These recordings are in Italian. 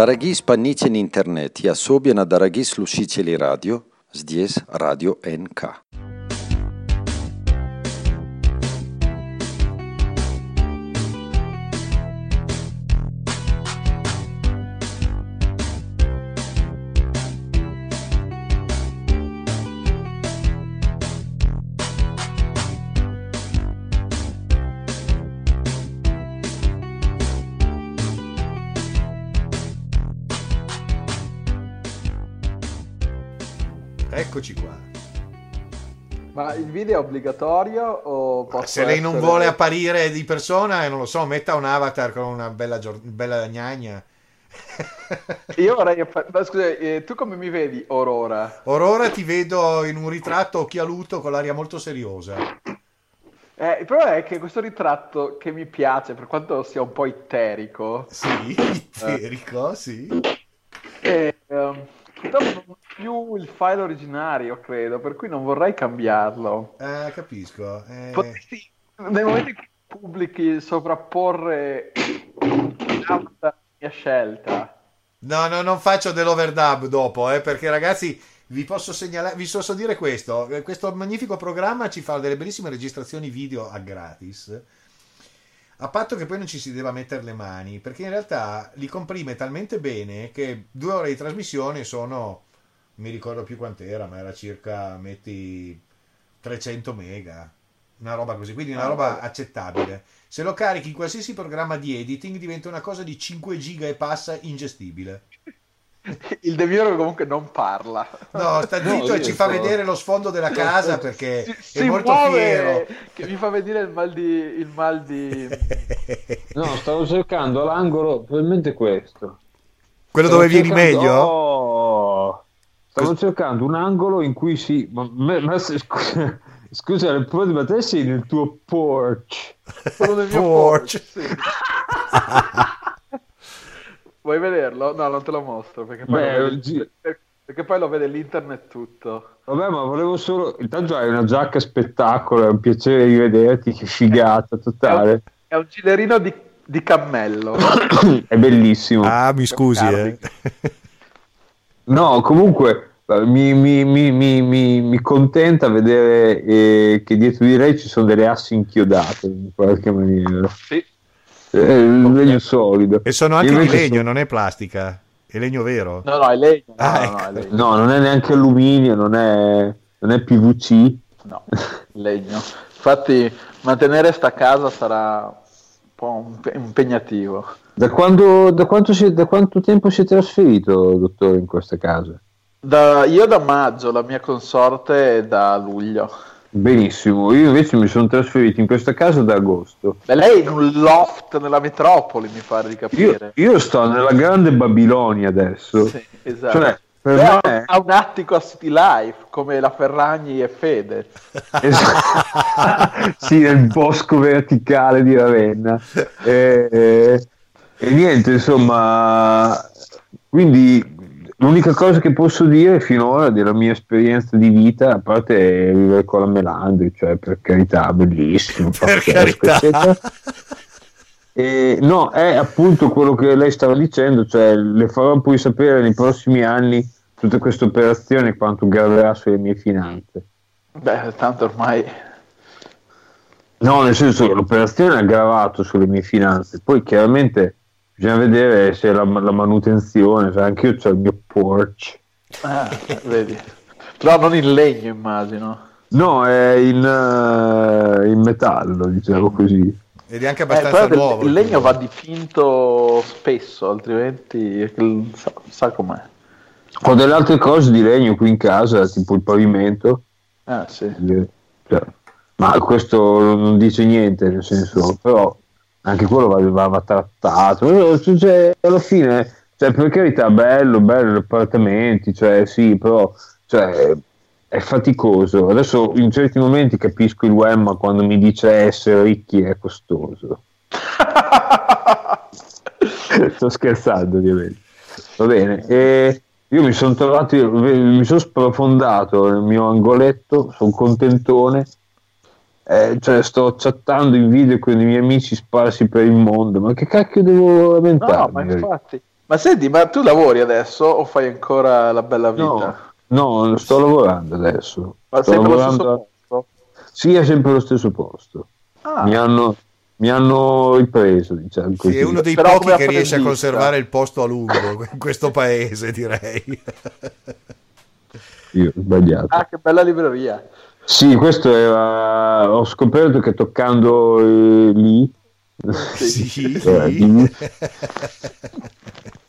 Дорогие исполнители интернет, и особенно дорогие слушатели радио, здесь радио НК. Obbligatorio o posso Se lei non essere- vuole apparire di persona, eh, non lo so, metta un avatar con una bella, gior- bella gnagna. Io vorrei... Ma scusa, eh, tu come mi vedi Aurora? Or ora ti vedo in un ritratto occhialuto con l'aria molto seriosa. Eh, il problema è che questo ritratto che mi piace, per quanto sia un po' itterico, Sì, itterico, sì. eh, ehm, purtroppo non ho più il file originario, credo, per cui non vorrei cambiarlo. Eh, capisco. Eh, Potresti, nel momento in cui pubblichi, sovrapporre la mia scelta. No, no, non faccio dell'overdub dopo, eh, perché ragazzi, vi posso segnalare, vi posso dire questo, questo magnifico programma ci fa delle bellissime registrazioni video a gratis, a patto che poi non ci si debba mettere le mani, perché in realtà li comprime talmente bene che due ore di trasmissione sono, mi ricordo più quant'era, ma era circa, metti, 300 mega, una roba così, quindi una Ah, roba accettabile. Se lo carichi in qualsiasi programma di editing diventa una cosa di 5 giga e passa ingestibile. Il De Miro comunque non parla. No, sta No, zitto e io ci fa vedere lo sfondo della casa perché Si, è si molto fiero. che mi fa vedere il mal di... Il mal di... No, stavo cercando l'angolo, probabilmente questo. Quello Stavo dove vieni cercando- meglio? Oh, stavo cercando un angolo in cui si... Ma, ma- ma se- scusa, scusa, ma te sei nel tuo porch. Quello del mio Porch. porch, sì. Vuoi vederlo? No, non te lo mostro perché poi, Beh, lo, vede, gi- perché poi lo vede l'internet tutto. Vabbè, ma volevo solo... Intanto hai una giacca spettacolo, è un piacere rivederti, che figata totale. È un gilerino di, di cammello. È bellissimo. Ah, mi scusi, eh. No, comunque eh, mi, mi- mi- mi- mi- mi contenta vedere eh, che dietro di lei ci sono delle assi inchiodate in qualche maniera. Sì. È il legno solido. E sono anche di legno, sono- non è plastica. È legno vero. No, no, è legno. No, Ah, no, no, è ecco. legno. No, non è neanche alluminio, non è, non è PVC. No, legno. Infatti, mantenere sta casa sarà un po' imp- impegnativo. Da, quando, da, quanto si- da quanto tempo si è trasferito, dottore, in questa casa? Da- io da maggio, la mia consorte è da luglio. Benissimo, io invece mi sono trasferito in questa casa da agosto. Beh, lei è in un loft nella metropoli, mi pare di Io, capire. io sto nella grande Babilonia adesso. Sì, esatto. Cioè, per me... ha un attico a City Life, come la Ferragni e Fede. Esatto. sì, nel bosco verticale di Ravenna. E, e- e niente, insomma, quindi l'unica cosa che posso dire finora della mia esperienza di vita, a parte vivere con la Melandri, cioè per carità, bellissimo, Per carità. eccetera. E, no, è appunto quello che lei stava dicendo, cioè le farò poi sapere nei prossimi anni tutta questa operazione quanto graverà sulle mie finanze. Beh, tanto ormai... No, nel senso che l'operazione ha gravato sulle mie finanze, poi chiaramente bisogna vedere se la, la manutenzione, cioè anche io ho il mio porch. Ah, vedi. Però non in legno, immagino. No, è in, eh, in metallo, diciamo così. Ed è anche Eh, abbastanza del- nuovo. il legno va dipinto spesso, altrimenti sa, sa com'è. Ho delle altre cose di legno qui in casa, tipo il pavimento, Ah, sì. cioè, ma questo non dice niente, nel senso, però anche quello va, va- trattato. Cioè, alla fine, cioè, per carità, bello, bello, gli appartamenti, cioè, sì, però cioè, è faticoso. Adesso in certi momenti capisco il Wemma quando mi dice essere ricchi è costoso. Sto scherzando, ovviamente. Va bene. E io mi sono trovato, mi sono sprofondato nel mio angoletto, sono contentone. Eh, cioè, sto chattando in video con i miei amici sparsi per il mondo. Ma che cacchio devo No, lamentarmi? ma infatti, Ma senti, ma tu lavori adesso o fai ancora la bella vita? No, no sto lavorando adesso. Ma sto sempre lo lavorando- stesso posto? Sì, è sempre lo stesso posto. Ah, Mi, hanno, mi hanno ripreso, diciamo così. Sì, è uno dei Però pochi che riesce a conservare il posto a lungo in questo paese, direi. Io ho sbagliato. ah, che bella libreria. Sì, questo era... Ho scoperto che toccando eh, lì... Sì. Eh, lì-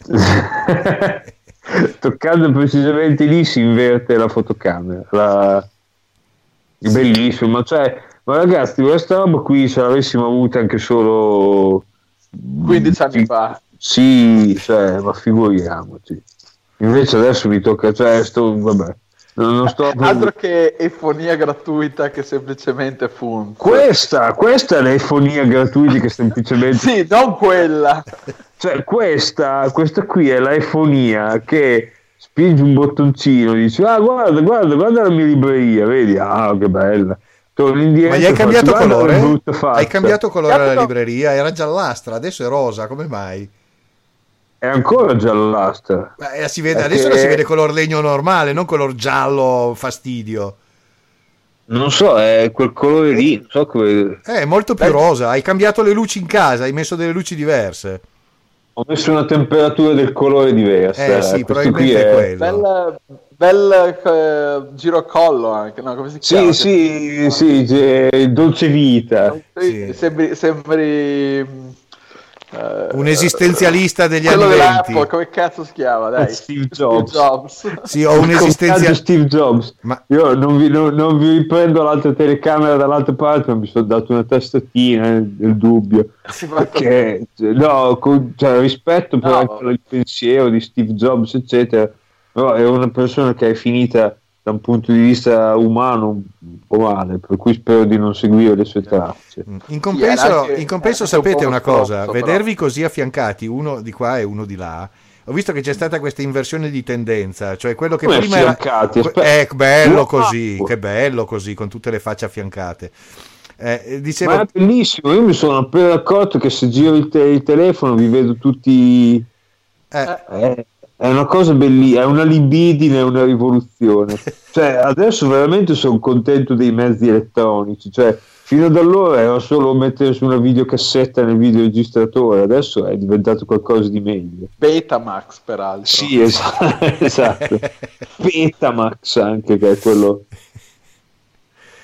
toccando precisamente lì si inverte la fotocamera. La... È bellissimo, ma cioè, ma ragazzi, questa roba qui se l'avessimo avuta anche solo 15 anni Sì, fa. Sì, cioè, ma figuriamoci. Invece adesso mi tocca, cioè, sto, vabbè, non, sto Altro che efonia gratuita che semplicemente fun. Questa, questa è l'efonia gratuita che semplicemente Sì, non quella. Cioè, questa, questa qui è la efonia che spingi un bottoncino, dici, ah, guarda, guarda, guarda la mia libreria, vedi, ah, che bella. Torni indietro, Ma gli hai cambiato "Guarda che colore? brutta faccia". Hai cambiato colore alla libreria? Era giallastra, adesso è rosa, come mai? È ancora giallastra. Beh, si vede- Perché- adesso la si vede color legno normale, non color giallo fastidio. Non so, è quel colore lì, non so come... Eh, È molto più Beh. rosa. Hai cambiato le luci in casa, hai messo delle luci diverse. Ho messo una temperatura del colore diversa. Eh sì, questo qui probabilmente è quello. Bel, bel eh, girocollo anche, no? Come si chiama? Sì, sì, sì, dolce vita. Sì. Sembri, sembri eh, Un esistenzialista degli anni 20. come cazzo si chiama? Dai. Steve Jobs. Jobs. Sì, ho un esistenzialista. Steve Jobs. Ma Io non vi, non- non vi riprendo l'altra telecamera dall'altra parte, ma mi sono dato una testatina nel dubbio. Perché, no, con- cioè, rispetto per No. anche il pensiero di Steve Jobs, eccetera, però è una persona che è finita da un punto di vista umano un po' male, per cui spero di non seguire le sue tracce. in compenso, anche- in compenso sapete una cosa, stronzo, però. vedervi così affiancati, uno di qua e uno di là, ho visto che c'è stata questa inversione di tendenza, cioè quello che Come prima era... affiancati? Aspetta. Eh, bello così, che bello così, con tutte le facce affiancate. Eh, dicevo, Ma è bellissimo, io mi sono appena accorto che se giro il, te- il telefono vi vedo tutti... eh, Eh, è una cosa bellissima, è una libidine, è una rivoluzione. Cioè, adesso veramente sono contento dei mezzi elettronici. Cioè, fino ad allora era solo mettere su una videocassetta nel videoregistratore, adesso è diventato qualcosa di meglio. Betamax, peraltro. Sì, esatto. esatto. Betamax anche, che è quello...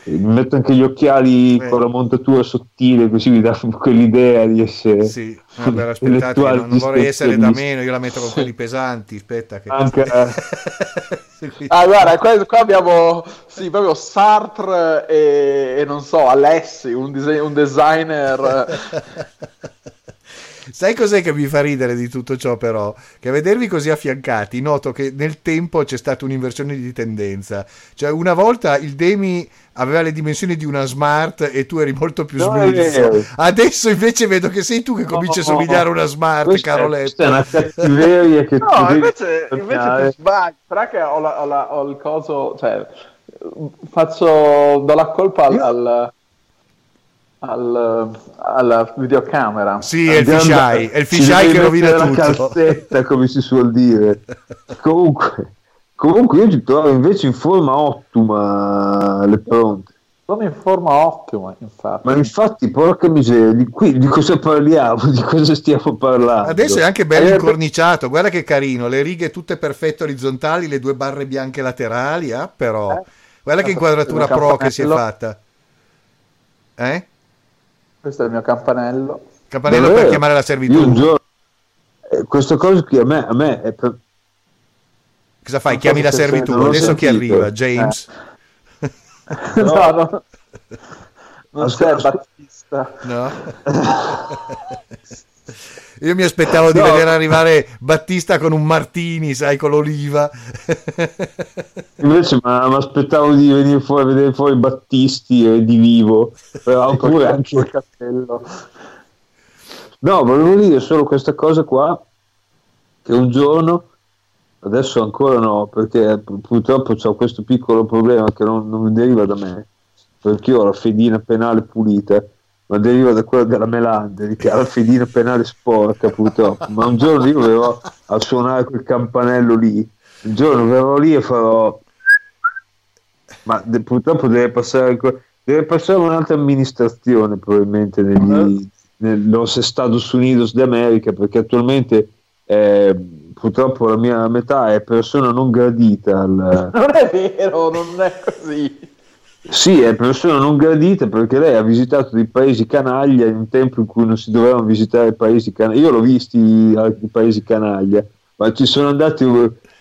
Mi metto anche gli occhiali Eh. con la montatura sottile, così mi dà quell'idea di essere... sì, vabbè, aspettate, intellettuale non, non vorrei essere da meno, io la metto con quelli pesanti, aspetta che... Anche- Ah, guarda, qua, qua abbiamo sì, proprio Sartre e, e non so, Alessi, un, dise- un designer. Sai cos'è che mi fa ridere di tutto ciò però? Che a vedervi così affiancati noto che nel tempo c'è stata un'inversione di tendenza. Cioè una volta il Demi aveva le dimensioni di una smart e tu eri molto più No, smilzo. Adesso invece vedo che sei tu che cominci a somigliare a una smart, questa, caro questa è una cattiveria che No, tu invece, invece ti sbagli. Sarà che ho, la- ho la- ho il coso, cioè, faccio, do la colpa al, al, al- alla videocamera. Sì, è il fisheye, è il ci fisheye che rovina la tutto. calzetta, come si suol dire. comunque, comunque io ti trovo invece in forma ottima le pronte. Sono in forma ottima, infatti. Ma infatti, porca miseria, di, qui, di cosa parliamo? Di cosa stiamo parlando? Adesso è anche bello Eh, incorniciato, guarda che carino, le righe tutte perfette orizzontali, le due barre bianche laterali, ah, però. Eh? Guarda che inquadratura pro che si è fatta. Eh? Questo è il mio campanello. Campanello Davvero? per chiamare la Io un servitù. giorno, eh, questa cosa qui a me, a me è per- Cosa fai? non Chiami la se servitù. Adesso chi arriva? James? no, no. Non c'è Battista. No? Io mi aspettavo di No. vedere arrivare Battista con un martini, sai, con l'oliva. Invece mi aspettavo di venire fuori vedere fuori Battisti e di vivo, oppure anche... Col cappello. No, volevo dire solo questa cosa qua, che un giorno, adesso ancora no, perché pu- purtroppo ho questo piccolo problema che non, non deriva da me, perché io ho la fedina penale pulita, ma deriva da quella della Melandri, che ha la fedina penale sporca purtroppo. Ma un giorno io verrò a suonare quel campanello lì, un giorno verrò lì e farò... Ma de- purtroppo deve passare, deve passare un'altra amministrazione probabilmente negli, los Estados Unidos d'America, perché attualmente eh, purtroppo la mia metà è persona non gradita. Al... Non è vero, non è così. Sì, è persona non gradita perché lei ha visitato dei paesi canaglia in un tempo in cui non si dovevano visitare paesi canaglia. Io l'ho visti altri paesi canaglia, ma ci sono andati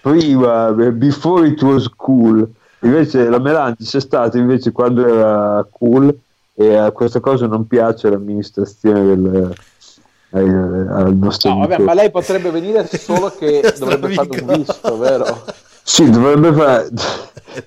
prima, before it was cool. Invece la Melanti c'è stata invece quando era cool e a questa cosa non piace all'amministrazione del, eh, nostro no, vabbè, ma lei potrebbe venire solo che dovrebbe fare un visto, vero? Sì, dovrebbe fare,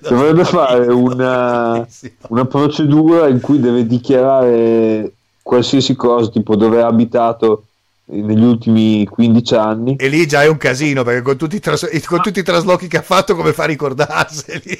dovrebbe fare una, una, procedura in cui deve dichiarare qualsiasi cosa, tipo dove ha abitato negli ultimi 15 anni. E lì già è un casino, perché con tutti i, tras- con tutti i traslochi che ha fatto, come fa a ricordarseli?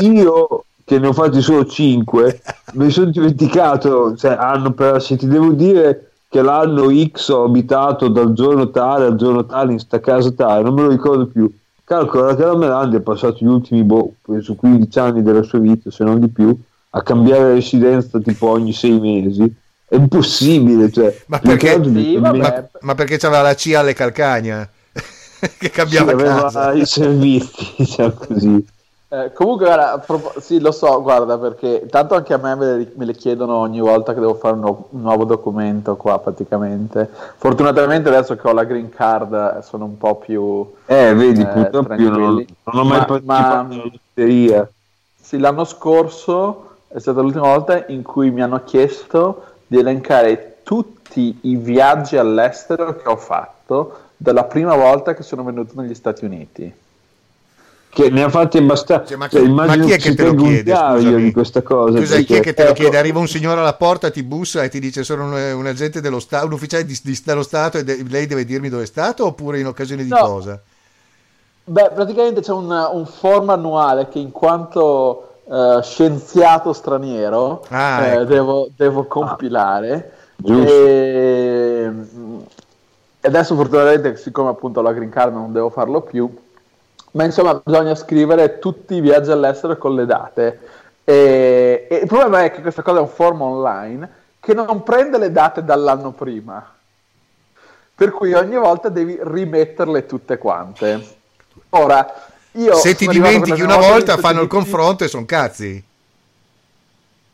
Io che ne ho fatti solo 5, mi sono dimenticato, cioè anno per, se ti devo dire che l'anno X ho abitato dal giorno tale al giorno tale in sta casa tale, non me lo ricordo più. Calcola che la Melandi ha passato gli ultimi boh, penso 15 anni della sua vita, se non di più, a cambiare residenza tipo ogni 6 mesi. È impossibile, cioè, ma, perché, sì, ma, ma perché c'aveva la CIA alle calcagna che cambiava sì, casa. i servizi, diciamo così. Eh, comunque, guarda, sì, lo so, guarda, perché tanto anche a me me le, me le chiedono ogni volta che devo fare un, nu- un, nuovo documento qua, praticamente. Fortunatamente adesso che ho la green card sono un po' più... Eh, vedi, eh, purtroppo io non, non, ho mai ma, partecipato alla lotteria. Sì, l'anno scorso è stata l'ultima volta in cui mi hanno chiesto di elencare tutti i viaggi all'estero che ho fatto dalla prima volta che sono venuto negli Stati Uniti che ne ha fatti abbastanza. Cioè, ma, cioè, ma, chi è che te lo chiede? Di questa cosa, Scusa, perché... chi è che te lo chiede? Arriva un signore alla porta, ti bussa e ti dice sono un, un agente dello Stato, un ufficiale di, di, dello Stato e de- lei deve dirmi dove è stato oppure in occasione di no. cosa? Beh, praticamente c'è un, un form annuale che in quanto uh, scienziato straniero ah, eh, ecco. devo, devo, compilare. Ah, e... adesso fortunatamente siccome appunto la green card non devo farlo più ma insomma bisogna scrivere tutti i viaggi all'estero con le date. E, e il problema è che questa cosa è un form online che non prende le date dall'anno prima, per cui ogni volta devi rimetterle tutte quante. Ora, io se ti dimentichi una volta, fanno il confronto e sono cazzi.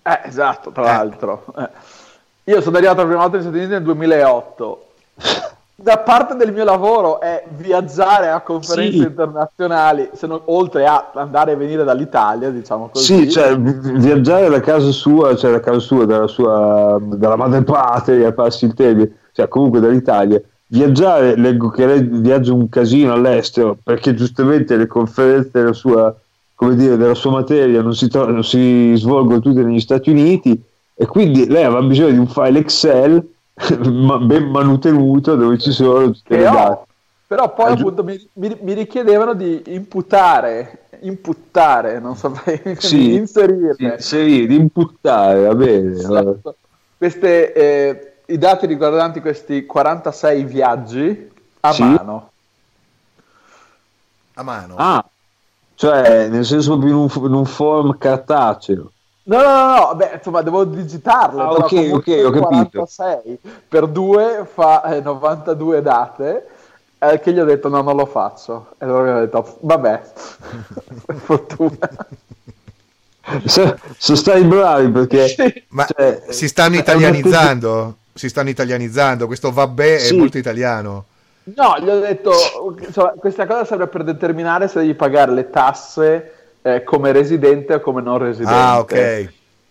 Eh, esatto, tra eh. l'altro. Eh. Io sono arrivato la prima volta negli Stati Uniti nel 2008 da parte del mio lavoro è viaggiare a conferenze sì. internazionali, non, oltre a andare e venire dall'Italia, diciamo così. Sì, cioè viaggiare da casa sua, cioè da casa sua, dalla sua dalla madre patria, passi il tempo, cioè comunque dall'Italia. Viaggiare, leggo che lei viaggia un casino all'estero perché giustamente le conferenze della sua, come dire, della sua materia non si, non si svolgono tutte negli Stati Uniti e quindi lei aveva bisogno di un file Excel ben manutenuto dove ci sono tutte le date. Però poi Aggi- appunto mi, mi, mi, richiedevano di imputare, imputare, non saprei sì, inserire. Sì, inserire, di imputare, va bene. Esatto. Queste, eh, I dati riguardanti questi 46 viaggi a sì. mano. A mano? Ah, cioè nel senso in un, in un form cartaceo. No, no, no, beh, insomma, devo digitarle. Ah, ok, ok, ho capito. 46 per 2 fa eh, 92 date. Eh, che gli ho detto no, non lo faccio. E allora gli ho detto, vabbè, fortuna. Se, se, stai bravi perché sì. ma cioè, si stanno italianizzando si stanno italianizzando questo vabbè sì. è molto italiano no gli ho detto insomma, questa cosa serve per determinare se devi pagare le tasse eh, come residente o come non residente. Ah, ok.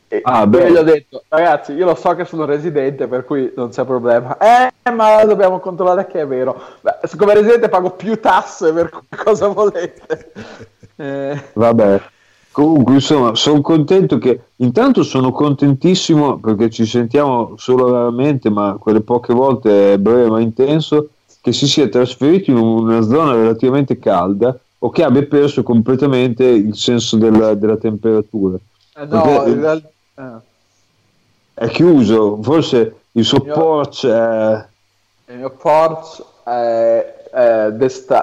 E ah, io gli ho detto, ragazzi, io lo so che sono residente, per cui non c'è problema. Eh, ma dobbiamo controllare che è vero. Beh, come residente pago più tasse, per cui cosa volete? Eh. Vabbè. Comunque, insomma, sono contento che intanto sono contentissimo perché ci sentiamo solo raramente, ma quelle poche volte è breve ma intenso, che si sia trasferito in una zona relativamente calda o che abbia perso completamente il senso della, della temperatura. Eh no, realtà... Eh. è chiuso, forse il suo il mio, porch è... Il mio porch è eh,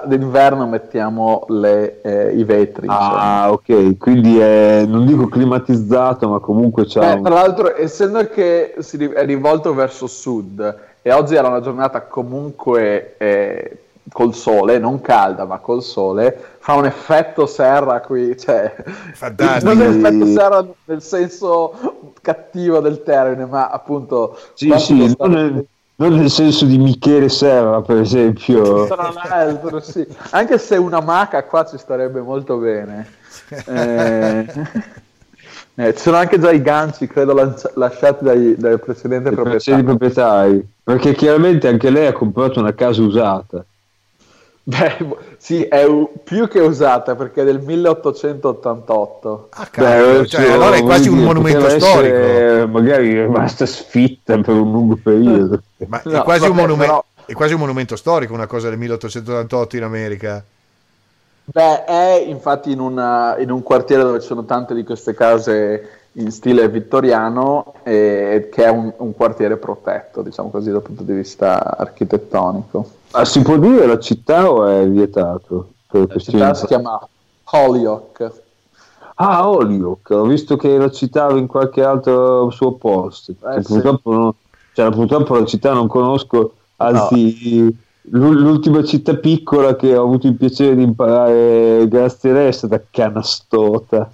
d'inverno mettiamo le, eh, i vetri. Ah, insomma. ok, quindi è, non dico climatizzato, ma comunque c'è. Eh, un... Tra l'altro, essendo che si è rivolto verso sud e oggi era una giornata comunque eh, col sole, non calda, ma col sole, fa un effetto serra qui, cioè, Fantastico. non è effetto serra nel senso cattivo del termine, ma appunto... Sì, sì, non è non nel senso di Michele Serra, per esempio. Tra l'altro, sì. Anche se una maca qua ci starebbe molto bene. Eh, eh, ci sono anche già i ganci, credo, lancia- lasciati dai, dai precedenti proprietari. proprietari. Perché chiaramente anche lei ha comprato una casa usata. Beh, sì, è più che usata perché è del 1888. Ah, cavolo, Beh, cioè, allora è quasi un monumento storico. Essere, magari è rimasta sfitta per un lungo periodo. Ma no, è, quasi vabbè, monumento, però... è, quasi un monumento storico una cosa del 1888 in America. Beh, è infatti in, una, in un quartiere dove ci sono tante di queste case in stile vittoriano, eh, che è un, un, quartiere protetto, diciamo così, dal punto di vista architettonico. Ma si può dire la città o è vietato? La città si chiama Holyoke. Ah, Holyoke, ho visto che la citava in qualche altro suo posto. Eh, purtroppo, sì. non, cioè, purtroppo la città non conosco altri... No L'ultima città piccola che ho avuto il piacere di imparare grazie a lei è stata Canastota.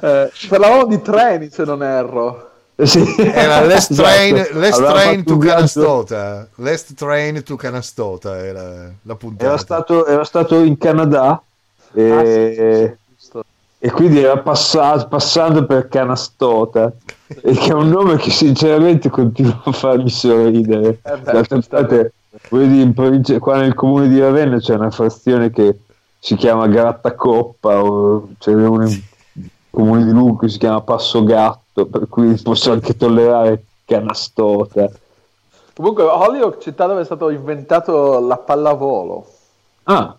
eh, parlavamo di treni se non erro. Sì. Era Last esatto. Train, esatto. last train to Canastota. Last Train to Canastota era la puntata. Era stato, era stato in Canada e, ah, sì, sì, e quindi era passato, passando per Canastota e che è un nome che sinceramente continua a farmi sorridere. Eh vedi, in provincia, qua nel comune di Ravenna c'è una frazione che si chiama Grattacoppa o c'è un comune di Lugo che si chiama Passo Gatto, per cui posso anche tollerare Canastota. Comunque, Holyoke, città dove è stato inventato la pallavolo. Ah,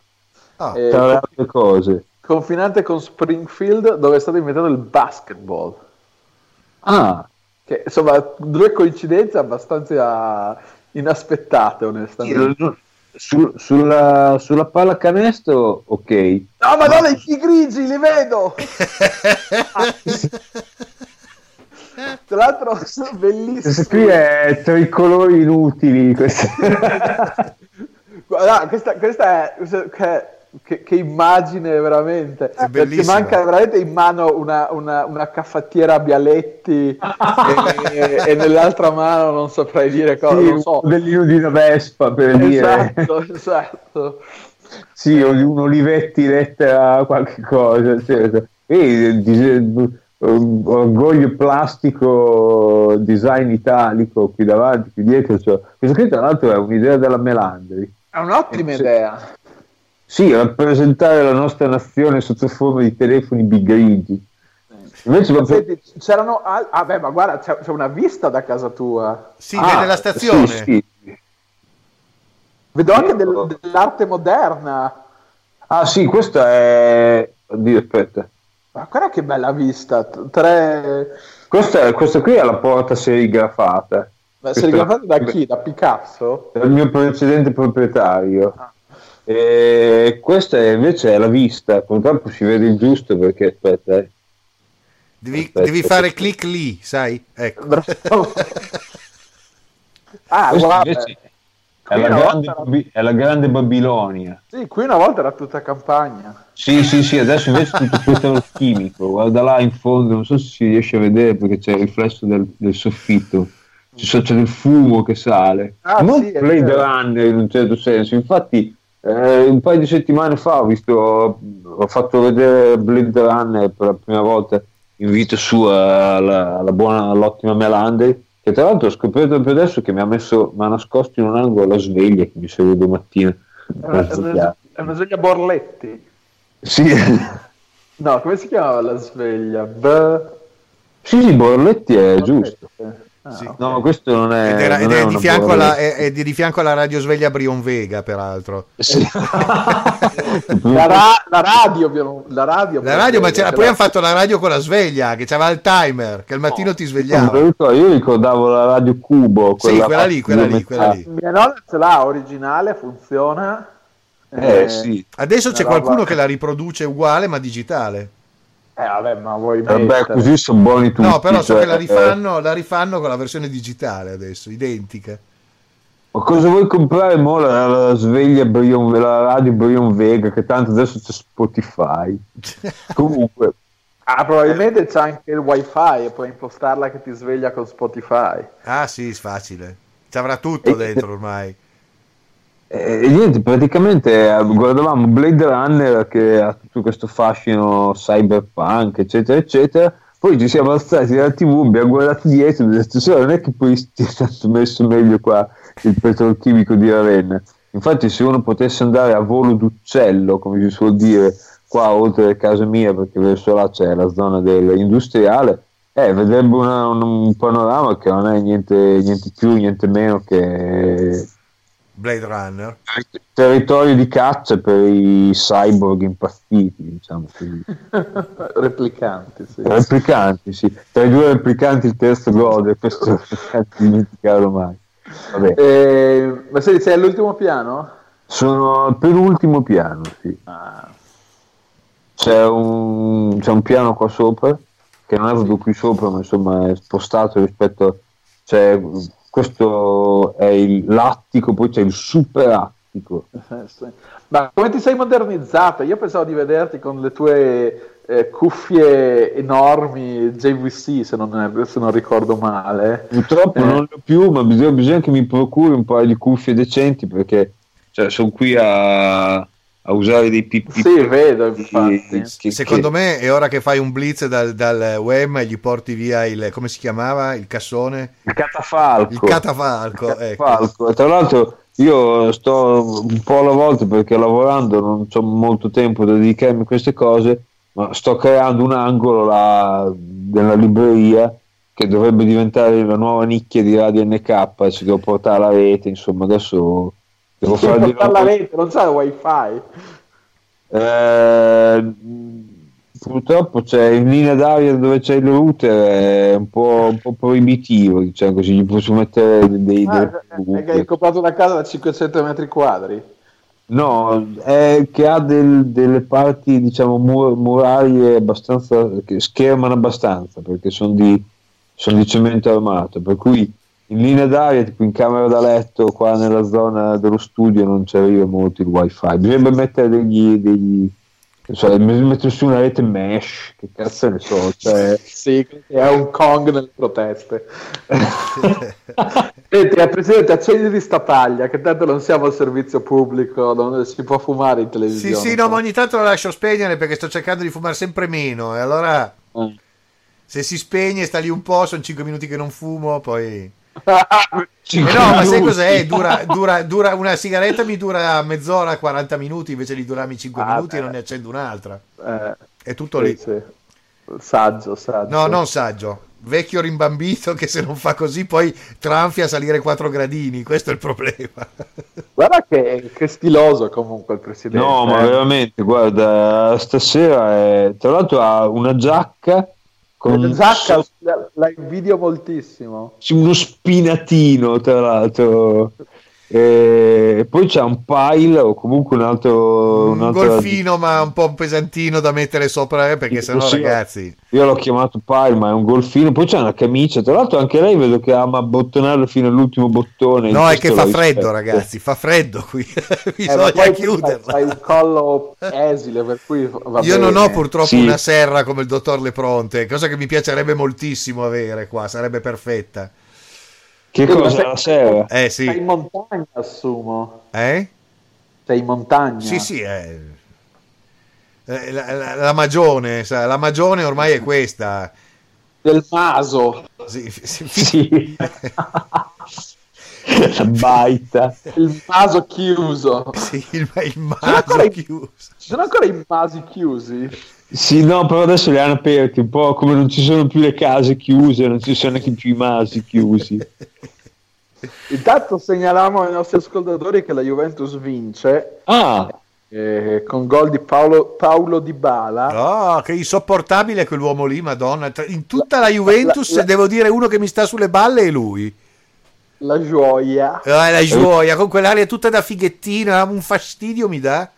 ah tra le altre cose. Confinante con Springfield, dove è stato inventato il basketball. Ah. Che, insomma, due coincidenze abbastanza inaspettate, onestamente. Sì, su, sulla, sulla pallacanestro, ok. No, ma no, i grigi, li vedo! Tra l'altro, sono bellissimi. Questo qui è tricolori inutili. Guarda, questa, questa è che, che, immagine veramente è perché manca veramente in mano una, una, una caffattiera a bialetti e, e, nell'altra mano non saprei dire cosa sì, non so. un modellino di una Vespa per esatto, dire esatto sì o di un Olivetti lettera qualche cosa certo. e, orgoglio plastico design italico qui davanti qui dietro cioè. questo qui tra l'altro è un'idea della Melandri è un'ottima idea sì, rappresentare la nostra nazione sotto forma di telefoni bigrigi. Invece ma senti, c'erano ah beh, ma guarda, c'è, c'è, una vista da casa tua. Sì, ah, vede la stazione. Sì, sì. Vedo anche del, dell'arte moderna. Ah sì, questa è... Oddio, aspetta. Ma guarda che bella vista. Tre... Questa, questa qui è la porta serigrafata. Ma serigrafata da chi? Da Picasso? Dal mio precedente proprietario. Ah. E questa invece è la vista, purtroppo si vede il giusto perché aspetta. Eh. Devi, aspetta, devi fare click lì, sai? Ecco. ah, guarda. È la, grande, era... è la, grande, Babilonia. Sì, qui una volta era tutta campagna. Sì, sì, sì, adesso invece tutto questo è lo chimico. Guarda là in fondo, non so se si riesce a vedere perché c'è il riflesso del, del soffitto. C'è, c'è del fumo che sale. Ah, non sì, Blade Runner in un certo senso. Infatti, eh, un paio di settimane fa ho visto, ho fatto vedere Blade Runner per la prima volta in vita sua alla, alla buona, all'ottima Melandri che tra l'altro ho scoperto proprio adesso che mi ha messo, mi ha nascosto in un angolo la sveglia che mi segue domattina. È una, è una, è una sveglia Borletti? Sì. no, come si chiamava la sveglia? B... Sì, sì, Borletti è Borletti. giusto. Ah, sì. No, questo non è. Ed, era, non ed è, è, di fianco alla, è, è, di fianco alla radio sveglia Brion Vega, peraltro. Sì. la, ra- la, radio, la radio, la radio ma poi hanno fatto la radio con la sveglia che c'aveva il timer che al mattino no. ti svegliava. Io ricordavo la radio Cubo. Quella, sì, quella lì, quella lì, quella lì. Mia nonna ce l'ha originale, funziona. Eh, eh, sì. Adesso c'è qualcuno che la riproduce uguale ma digitale. Eh vabbè, ma vuoi Vabbè, così sono buoni tutti. No, però so cioè, che la rifanno, eh... la rifanno con la versione digitale adesso, identica. Ma cosa vuoi comprare mo la, la sveglia Brion, la radio Brion Vega che tanto adesso c'è Spotify. Comunque Ah, probabilmente c'è anche il wifi e puoi impostarla che ti sveglia con Spotify. Ah, sì, facile. Ci avrà tutto e dentro ormai. E niente, praticamente eh, guardavamo Blade Runner che ha tutto questo fascino cyberpunk, eccetera, eccetera. Poi ci siamo alzati dalla TV, abbiamo guardato dietro e abbiamo detto: non è che poi sia stato messo meglio qua il petrolchimico di Ravenna. Infatti, se uno potesse andare a volo d'uccello, come si suol dire, qua oltre casa mia, perché verso là c'è la zona dell'industriale, eh, vedrebbe una, un, un, panorama che non è niente, niente più, niente meno che Blade Runner. Territorio di caccia per i cyborg impazziti, diciamo così. replicanti, sì. Replicanti, sì. Tra i due replicanti il terzo gode, questo non dimenticarlo mai. Eh, ma sei, sei all'ultimo piano? Sono al penultimo piano, sì. Ah. C'è, un, c'è un piano qua sopra, che non è venuto qui sopra, ma insomma è spostato rispetto... a... Questo è il lattico, poi c'è il super attico. Eh, Ma come ti sei modernizzato? Io pensavo di vederti con le tue eh, cuffie enormi JVC, se non, se non ricordo male. Purtroppo eh. non le ho più, ma bisogna, bisogna, che mi procuri un paio di cuffie decenti perché cioè, sono qui a a usare dei pippi. Sì, vedo, infatti. Che, Secondo che... me è ora che fai un blitz dal, dal, web e gli porti via il, come si chiamava, il cassone? Il catafalco. Il catafalco, il ecco. catafalco. Ecco. Tra l'altro io sto un po' alla volta perché lavorando non ho molto tempo da dedicarmi a queste cose, ma sto creando un angolo là, nella libreria che dovrebbe diventare la nuova nicchia di Radio NK e ci devo portare la rete, insomma adesso Devo fargli la rete, non c'è il wifi. Eh, purtroppo c'è in linea d'aria dove c'è il router è un po', un po proibitivo, diciamo così, gli posso mettere dei... Ah, dei è che hai comprato una casa da 500 metri quadri? No, è che ha del, delle parti, diciamo, mur- murarie abbastanza, che schermano abbastanza, perché sono di, son di cemento armato, per cui in linea d'aria, tipo in camera da letto, qua nella zona dello studio non ci arriva molto il wifi. Bisogna mettere degli, degli cioè, mettere su una rete mesh, che cazzo ne so. Cioè... sì, è un Kong nelle proteste. Senti, eh, Presidente, accendi di sta paglia, che tanto non siamo al servizio pubblico, dove si può fumare in televisione. Sì, sì, no, ma ogni tanto lo lascio spegnere perché sto cercando di fumare sempre meno, e allora... Mm. Se si spegne, sta lì un po', sono 5 minuti che non fumo, poi... Eh no, ma sai cos'è? Dura, dura, dura, una sigaretta mi dura mezz'ora, 40 minuti invece di durarmi 5 ah, minuti beh. e non ne accendo un'altra. Eh, è tutto sì, lì. Sì. Saggio, saggio. No, non saggio. Vecchio rimbambito che se non fa così poi tranfia a salire 4 gradini. Questo è il problema. Guarda che, che stiloso comunque il presidente. No, ma veramente, guarda, stasera è... tra l'altro ha una giacca con Zacca la invidio moltissimo. Uno spinatino, tra l'altro. E poi c'è un pile o comunque un altro un, un golfino ma un po' pesantino da mettere sopra eh, perché sennò sì, ragazzi. io l'ho chiamato pile ma è un golfino. Poi c'è una camicia. Tra l'altro anche lei vedo che ama bottonarlo fino all'ultimo bottone. No è che fa freddo ragazzi fa freddo qui. Bisogna eh, chiuderla. hai il collo esile per cui io bene. non ho purtroppo sì. una serra come il dottor Lepronte cosa che mi piacerebbe moltissimo avere qua sarebbe perfetta che cosa? Sei, la sera? Eh sì. Sei in montagna, assumo. Eh? Sei in montagna? Sì, sì, è... Eh, la, la, la, magione, la magione ormai è questa. Del maso. Sì, sì. sì. baita. Il maso chiuso. Sì, il, il maso chiuso. Ci sono ancora i masi chiusi? Sì, no, però adesso le hanno aperte, un po' come non ci sono più le case chiuse, non ci sono neanche più i masi chiusi. Intanto segnaliamo ai nostri ascoltatori che la Juventus vince. Ah! Eh, con gol di Paolo, Paolo Di Bala. Oh, che insopportabile quell'uomo lì, madonna. In tutta la Juventus, la, la, devo dire, uno che mi sta sulle balle è lui. La gioia. Oh, la gioia, con quell'aria tutta da fighettina, un fastidio mi dà.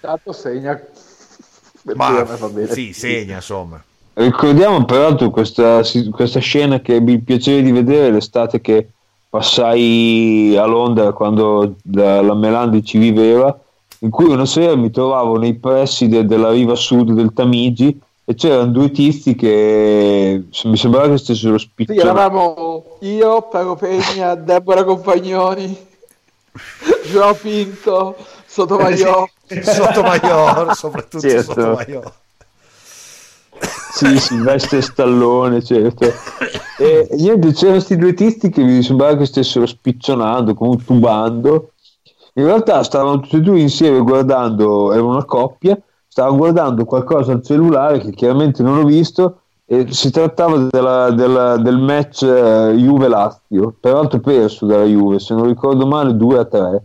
Tanto segna. Ma, sì, segna, insomma. Ricordiamo peraltro questa, questa scena che ebbi il piacere di vedere l'estate che passai a Londra quando la, la Melandi ci viveva in cui una sera mi trovavo nei pressi de- della riva sud del Tamigi e c'erano due tizi che mi sembrava che stessero spicciando. Sì, eravamo io, Pago Pegna, Deborah Compagnoni, Gio Pinto, Sotomayor. Eh Sotomayor, soprattutto certo. Sotomayor. Sì, Silvestre Stallone, certo. E niente, c'erano questi due tizi che mi sembrava che stessero spiccionando, comunque tubando in realtà stavano tutti e due insieme guardando, era una coppia, stavano guardando qualcosa al cellulare che chiaramente non ho visto e si trattava della, della, del match uh, Juve-Lazio, peraltro perso dalla Juve, se non ricordo male 2 a 3,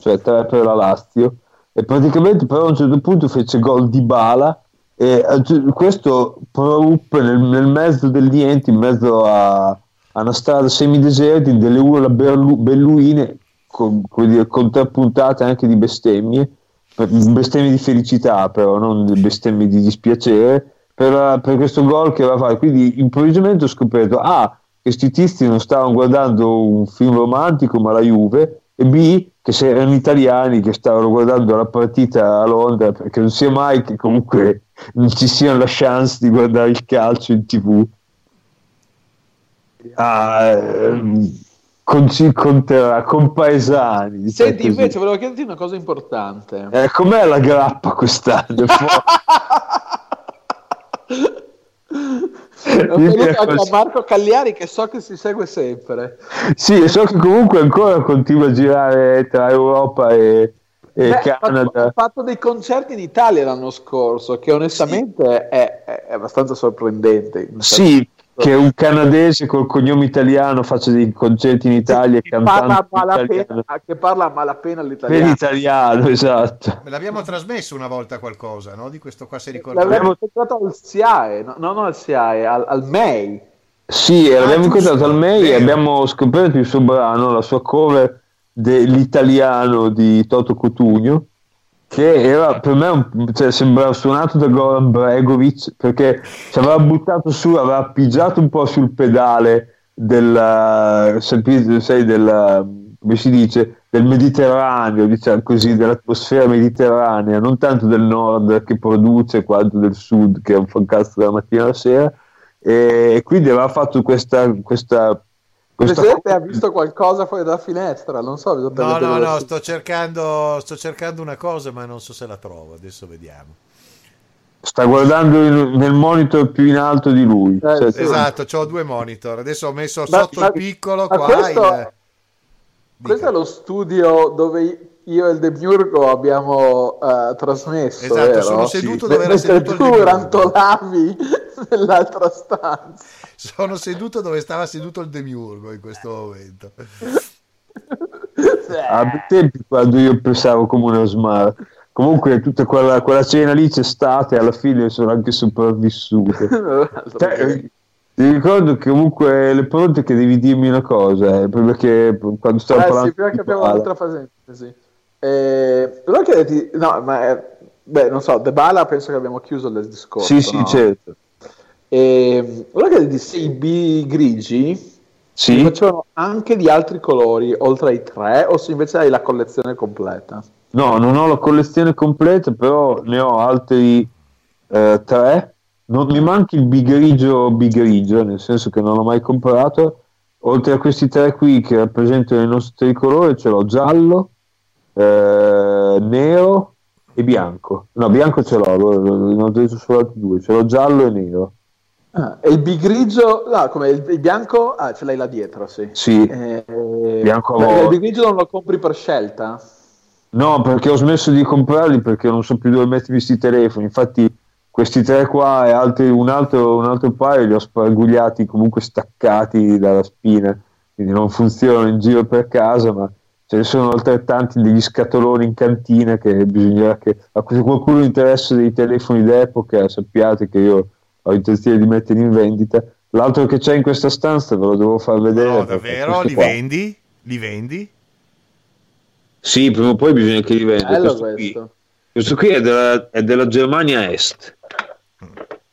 cioè 3 per la Lazio, e praticamente però a un certo punto fece gol di bala e questo proruppe nel, nel, mezzo del niente, in mezzo a, a una strada semideserta, delle urla belluine con, dire, contrappuntate anche di bestemmie, bestemmie di felicità però, non bestemmie di dispiacere, per, per questo gol che va a fare. Quindi improvvisamente ho scoperto, A, questi tizi non stavano guardando un film romantico ma la Juve, e B, che se erano italiani che stavano guardando la partita a Londra, perché non sia mai che comunque non ci sia la chance di guardare il calcio in tv. Ah, ehm, con, con, con paesani. Senti, invece volevo chiederti una cosa importante. Eh, com'è la grappa quest'anno? a Marco Cagliari che so che si segue sempre. Sì, so che comunque ancora continua a girare tra Europa e, e Beh, Canada. Ha fatto dei concerti in Italia l'anno scorso, che onestamente sì. è, è, abbastanza sorprendente. Sì, che un canadese col cognome italiano faccia dei concerti in Italia che parla, malapena, che parla a malapena l'italiano. Per italiano, esatto. L'abbiamo trasmesso una volta qualcosa, no? Di questo qua si ricorda. L'abbiamo incontrato al SIAE, no, non al SIAE, al, al MEI. Sì, ah, l'abbiamo incontrato al MEI e abbiamo scoperto il suo brano, la sua cover dell'italiano di Toto Cotugno che era per me un, cioè, sembrava suonato da Goran Bregovic perché ci aveva buttato su, aveva pigiato un po' sul pedale del, sai, del come si dice, del Mediterraneo, diciamo così, dell'atmosfera mediterranea, non tanto del nord che produce quanto del sud che è un fancasto dalla mattina alla sera. E quindi aveva fatto questa, questa Presidente ha visto qualcosa fuori dalla finestra, non so. No, no, no, sto cercando, sto cercando una cosa, ma non so se la trovo. Adesso vediamo. Sta guardando in, nel monitor più in alto di lui. Eh, cioè, sì. Esatto, ho due monitor. Adesso ho messo ma, sotto ma, il piccolo. Qua questo, il... questo è lo studio dove io e il Demiurgo abbiamo uh, trasmesso. Esatto, vero? sono seduto sì. dove era seduto tu rantolavi nell'altra stanza. Sono seduto dove stava seduto il Demiurgo in questo momento. A tempi quando io pensavo come uno smart. Comunque tutta quella, quella, cena lì c'è stata e alla fine sono anche sopravvissute. cioè, ti ricordo che comunque le pronte che devi dirmi una cosa, eh, perché quando stavo eh, parlando... Sì, prima che abbiamo un'altra fase, sì. Eh, volevo chiederti, no, ma eh, beh, non so, De Bala penso che abbiamo chiuso il discorso. Sì, sì, no? certo. E, volevo chiederti se i B grigi sì. facevano anche di altri colori oltre ai tre o se invece hai la collezione completa? No, non ho la collezione completa, però ne ho altri eh, tre. Non mi manca il bigrigio bigrigio, nel senso che non l'ho mai comprato. Oltre a questi tre qui che rappresentano il nostro tricolore, ce l'ho giallo, eh, nero e bianco. No, bianco ce l'ho, ne ho detto solo altri due, ce l'ho giallo e nero. Ah, e il bigrigio, no, come il, il, bianco, ah, ce l'hai là dietro, sì. Sì, eh, bianco il bigrigio non lo compri per scelta? No, perché ho smesso di comprarli perché non so più dove mettermi questi telefoni. Infatti, questi tre qua e altri, un, altro, un altro paio li ho spargugliati comunque staccati dalla spina, quindi non funzionano in giro per casa, ma ce ne sono altrettanti degli scatoloni in cantina che bisognerà che a qualcuno interessa dei telefoni d'epoca sappiate che io ho intenzione di mettere in vendita l'altro che c'è in questa stanza ve lo devo far vedere no davvero li qua. vendi? li vendi? sì prima o poi bisogna che li venda questo, questo. Qui, questo qui è della, è della Germania Est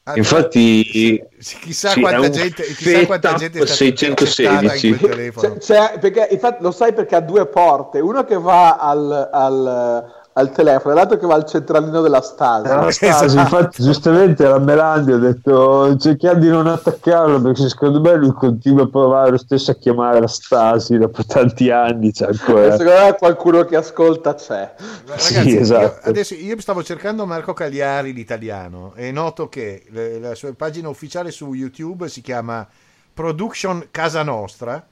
Ah, Infatti, chissà, sì, quanta gente, chissà quanta gente è 616 c'è, c'è, perché, infatti, lo sai perché ha due porte, uno che va al, al al telefono, e l'altro che va al centralino della Stasi. La Stasi, esatto. infatti, giustamente la Melandi ha detto cerchiamo di non attaccarlo perché secondo me lui continua a provare lo stesso a chiamare la Stasi dopo tanti anni. C'è ancora. secondo me qualcuno che ascolta c'è. Ragazzi, sì, esatto. io, adesso io stavo cercando Marco Cagliari, l'italiano, e noto che la sua pagina ufficiale su YouTube si chiama Production Casa Nostra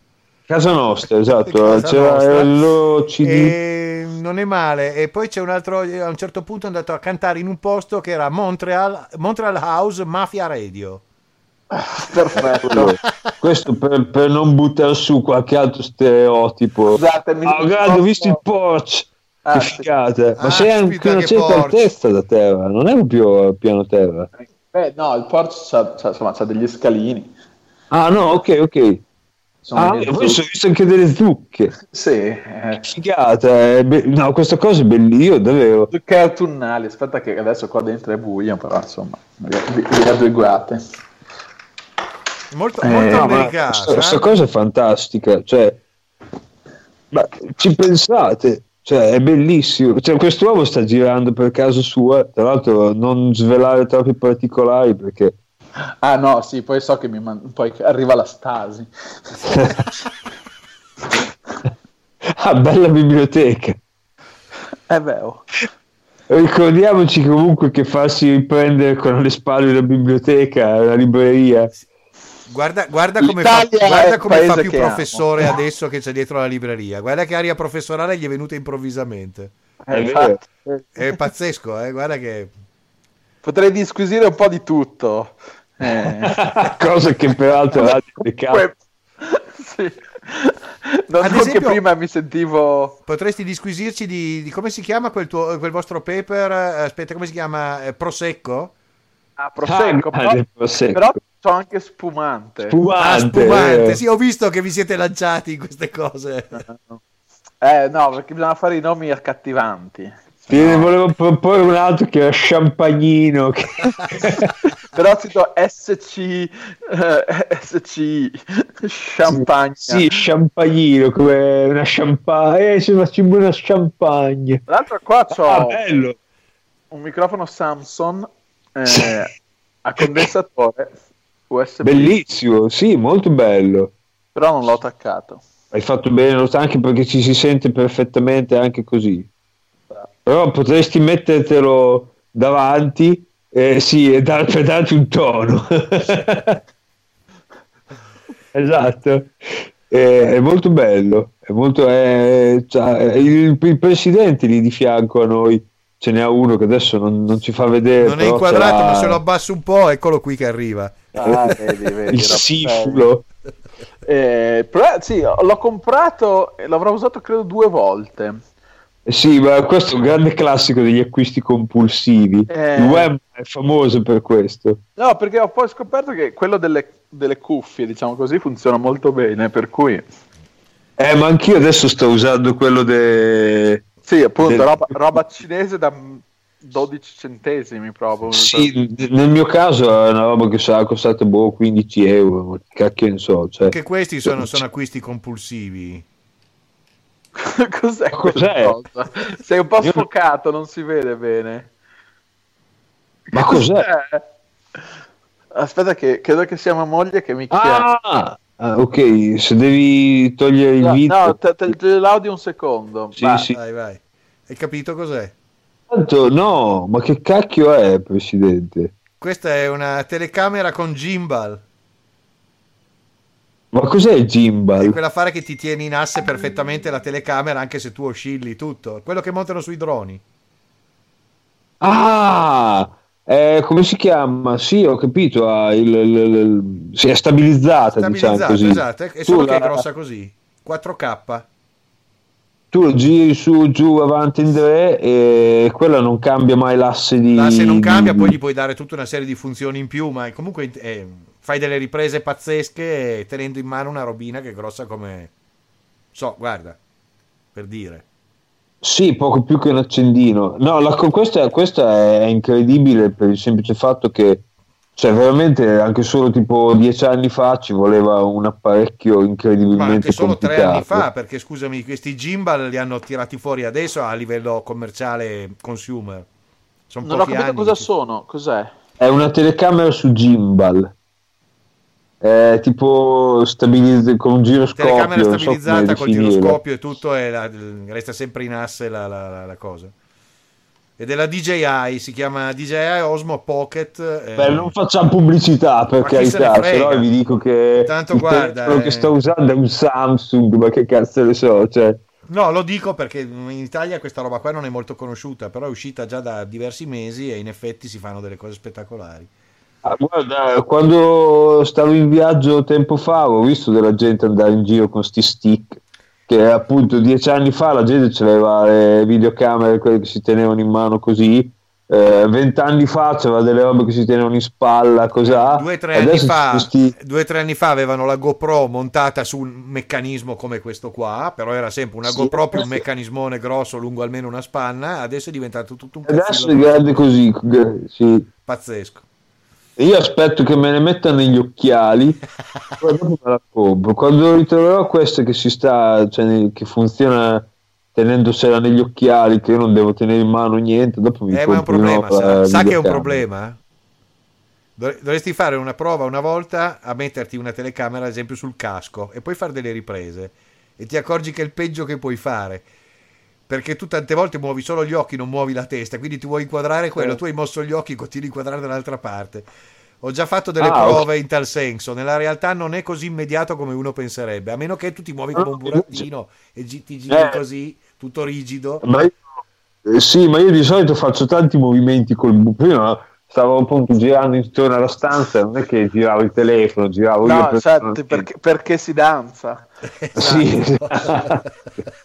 Casa Nostra, esatto, Casa c'era nostra. il CD. E non è male. E poi c'è un altro, a un certo punto è andato a cantare in un posto che era Montreal, Montreal House Mafia Radio. Perfetto. Questo per, per, non buttare su qualche altro stereotipo. Scusatemi. Oh, guarda, ho visto il porch. Ah, che figata. Ma ah, sei anche una certa altezza da terra, non è proprio piano terra. Beh, no, il porch c'ha, c'ha, insomma, c'ha degli scalini. Ah, no, ok, ok. Sono ah, poi ho visto anche delle zucche. Sì. Eh. Figata. Be- no, questa cosa è bellissima, davvero. Zucche autunnali. Aspetta che adesso qua dentro è buio, però insomma, vi adeguate. Molto, eh, molto americana. Questa, eh? cosa è fantastica. Cioè, ma ci pensate? Cioè, è bellissimo. Cioè, quest'uomo sta girando per casa sua. Tra l'altro, non svelare troppi particolari perché Ah no, sì, poi so che mi man- poi arriva la Stasi. ah, bella biblioteca. È vero. Ricordiamoci comunque che farsi riprendere con le spalle la biblioteca, la libreria. Guarda, guarda come, fa, guarda come fa, più professore amo. adesso che c'è dietro la libreria. Guarda che aria professorale gli è venuta improvvisamente. È, è pazzesco, eh? guarda che... Potrei disquisire un po' di tutto. Eh. Cosa che peraltro ha dedicato. sì. Non Ad esempio, che prima mi sentivo. Potresti disquisirci di, di come si chiama quel, tuo, quel, vostro paper? Aspetta, come si chiama? Eh, prosecco? Ah, prosecco, ah, però, prosecco. però so anche spumante. Spumante, ah, spumante. Eh. sì, ho visto che vi siete lanciati in queste cose. Eh no, perché bisogna fare i nomi accattivanti. Ti no. volevo proporre un altro che era Champagnino. Che... Però cito SC, uh, eh, SC Champagne. Sì, Champagnino, come una champagne. Eh, ci facciamo una champagne. L'altro qua c'ho ah, un microfono Samsung eh, a condensatore USB. Bellissimo, sì, molto bello. Però non l'ho attaccato. Hai fatto bene, anche perché ci si sente perfettamente anche così. Però potresti mettertelo davanti eh, sì, e dar, per darti un tono. esatto. Eh, è molto bello. È molto, eh, cioè, il, il, presidente lì di fianco a noi ce n'è uno che adesso non, non ci fa vedere. Non è inquadrato, ma se lo abbasso un po', eccolo qui che arriva. Ah, vedi, vedi, il sifulo. Eh, però, sì, l'ho comprato e l'avrò usato credo due volte eh sì, ma questo è un grande classico degli acquisti compulsivi. Eh... Il web è famoso per questo. No, perché ho poi scoperto che quello delle, delle cuffie, diciamo così, funziona molto bene, per cui... Eh, ma anch'io adesso sto usando quello de... Sì, appunto, del... roba, roba cinese da 12 centesimi proprio. Sì, nel mio caso è una roba che sarà costata boh, 15 euro, cacchio ne so. Cioè... Che questi sono, sono acquisti compulsivi. Cos'è, Cos'è? Cosa? Sei un po' sfocato, non si vede bene. Ma cos'è? cos'è? Aspetta, che credo che sia mia moglie che mi chiama. Ah, ah, ok, se devi togliere il no, video. No, te, te, te l'audio un secondo. Sì, vai. sì. Vai, vai. Hai capito cos'è? Tanto, no, ma che cacchio è, presidente? Questa è una telecamera con gimbal. Ma cos'è il gimbal? È quell'affare che ti tiene in asse perfettamente la telecamera anche se tu oscilli tutto. Quello che montano sui droni. Ah! Eh, come si chiama? Sì, ho capito. Ah, il, il, il, si è stabilizzata, stabilizzata diciamo così. Esatto, è solo tu che la... è grossa così. 4K. Tu lo giri su, giù, avanti, in tre e quella non cambia mai l'asse di... L'asse non cambia, poi gli puoi dare tutta una serie di funzioni in più, ma comunque eh, fai delle riprese pazzesche tenendo in mano una robina che è grossa come... So, guarda, per dire. Sì, poco più che un accendino. No, la, questa, questa, è incredibile per il semplice fatto che, cioè, veramente anche solo tipo dieci anni fa ci voleva un apparecchio incredibilmente Ma anche solo complicato. tre anni fa, perché scusami, questi gimbal li hanno tirati fuori adesso a livello commerciale consumer. Sono non ho capito cosa che... sono, cos'è? È una telecamera su gimbal eh, tipo stabilizz- con un giroscopio telecamera stabilizzata so col giroscopio e tutto e la, resta sempre in asse la, la, la, cosa. Ed è la DJI si chiama DJI Osmo Pocket eh... Beh, non facciamo pubblicità per carità no vi dico che tanto guarda quello eh... che sto usando è un Samsung ma che cazzo ne so cioè. No, lo dico perché in Italia questa roba qua non è molto conosciuta, però è uscita già da diversi mesi e in effetti si fanno delle cose spettacolari. Ah, guarda, quando stavo in viaggio tempo fa ho visto della gente andare in giro con sti stick che appunto dieci anni fa la gente aveva le videocamere quelle che si tenevano in mano così eh, vent'anni fa c'era delle robe che si tenevano in spalla cos'ha? Due o tre anni fa sti... due tre anni fa avevano la GoPro montata su un meccanismo come questo qua però era sempre una sì, GoPro più un meccanismone grosso lungo almeno una spanna adesso è diventato tutto un adesso è grande così sì. pazzesco io aspetto che me ne mettano negli occhiali, poi dopo me la compro. Quando ritroverò questa che si sta, cioè, che funziona tenendosela negli occhiali, che io non devo tenere in mano niente, dopo mi eh, ma è un problema, sa, sa che è un problema? Dovresti fare una prova una volta a metterti una telecamera, ad esempio, sul casco e poi fare delle riprese e ti accorgi che è il peggio che puoi fare perché tu tante volte muovi solo gli occhi, non muovi la testa, quindi ti vuoi inquadrare quello, eh. tu hai mosso gli occhi, continui a inquadrare dall'altra parte. Ho già fatto delle ah, prove okay. in tal senso, nella realtà non è così immediato come uno penserebbe, a meno che tu ti muovi come un burattino e ti giri eh. così, tutto rigido. Ma io, eh, sì, ma io di solito faccio tanti movimenti col buco, stavo appunto girando intorno alla stanza, non è che giravo il telefono, giravo no, io. No, certo, perché, perché, si danza. Esatto. Sì.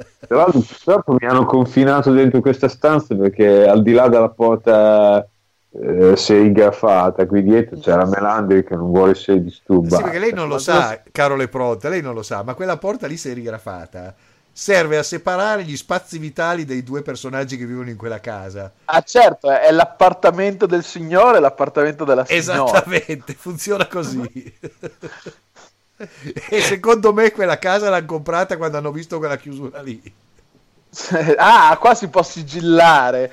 Tra l'altro purtroppo mi hanno confinato dentro questa stanza perché al di là della porta eh, serigrafata qui dietro c'è la Melandri che non vuole essere disturbata. Sì, perché lei non lo sa, caro Lepronte, lei non lo sa, ma quella porta lì serigrafata serve a separare gli spazi vitali dei due personaggi che vivono in quella casa. Ah, certo, è l'appartamento del signore e l'appartamento della signora. Esattamente, funziona così. e secondo me quella casa l'hanno comprata quando hanno visto quella chiusura lì. ah, qua si può sigillare.